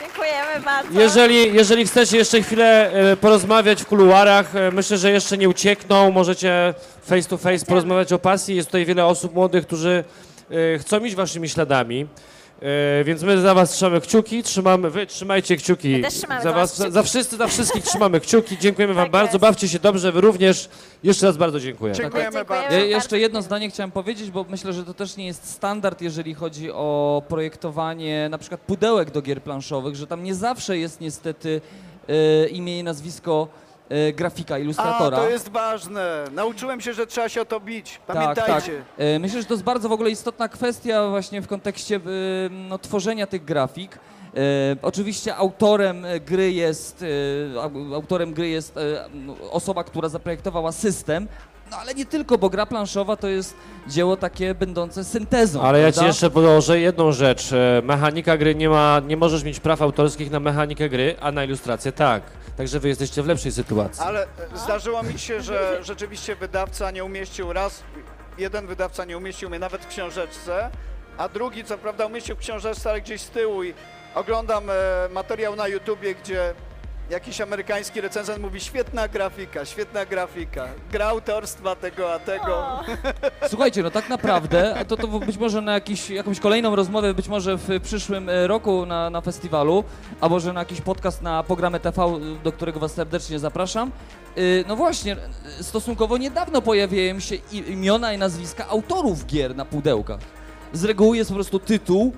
Dziękujemy bardzo. Jeżeli, jeżeli chcecie jeszcze chwilę e, porozmawiać w kuluarach, e, myślę, że jeszcze nie uciekną, możecie face to face porozmawiać o pasji. Jest tutaj wiele osób młodych, którzy e, chcą iść waszymi śladami. E, Więc my za was trzymamy kciuki, trzymamy, wy trzymajcie kciuki. My też trzymamy za za was, za, kciuki. za wszyscy, za wszystkich trzymamy kciuki. Dziękujemy wam Tak bardzo, jest. bawcie się dobrze, wy również. Jeszcze raz bardzo dziękuję. Dziękujemy Dziękujemy. bardzo. Ja jeszcze jedno zdanie chciałem powiedzieć, bo myślę, że to też nie jest standard, jeżeli chodzi o projektowanie na przykład pudełek do gier planszowych, że tam nie zawsze jest niestety e, imię i nazwisko e, grafika, A, ilustratora. to jest ważne. Nauczyłem się, że trzeba się o to bić. Pamiętajcie. Tak, tak. E, Myślę, że to jest bardzo w ogóle istotna kwestia właśnie w kontekście e, no, tworzenia tych grafik. E, oczywiście autorem gry jest, e, au- autorem gry jest e, osoba, która zaprojektowała system, no ale nie tylko, bo gra planszowa to jest dzieło takie będące syntezą. Ale ja ci prawda? jeszcze podłożę jedną rzecz. E, Mechanika gry nie ma, nie możesz mieć praw autorskich na mechanikę gry, a na ilustrację tak. Także wy jesteście w lepszej sytuacji. Ale e, zdarzyło mi się, że rzeczywiście wydawca nie umieścił raz, jeden wydawca nie umieścił mnie nawet w książeczce, a drugi co prawda umieścił w książeczce, ale gdzieś z tyłu i oglądam e, materiał na YouTubie, gdzie jakiś amerykański recenzent mówi świetna grafika, świetna grafika, gra autorstwa tego, a tego. Słuchajcie, no tak naprawdę, to, to być może na jakiś, jakąś kolejną rozmowę, być może w przyszłym e, roku na, na festiwalu, a może na jakiś podcast na programę TV, do którego Was serdecznie zapraszam. Y, No właśnie, y, stosunkowo niedawno pojawiają się imiona i nazwiska autorów gier na pudełkach. Z reguły jest po prostu tytuł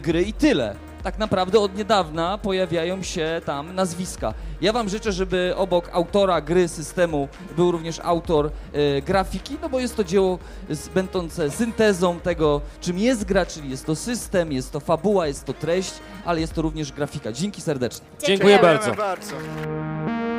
gry i tyle. Tak naprawdę od niedawna pojawiają się tam nazwiska. Ja Wam życzę, żeby obok autora gry, systemu był również autor e, grafiki, no bo jest to dzieło z- będące syntezą tego, czym jest gra, czyli jest to system, jest to fabuła, jest to treść, ale jest to również grafika. Dzięki serdecznie. Dziękuję Dziękujemy. bardzo. bardzo.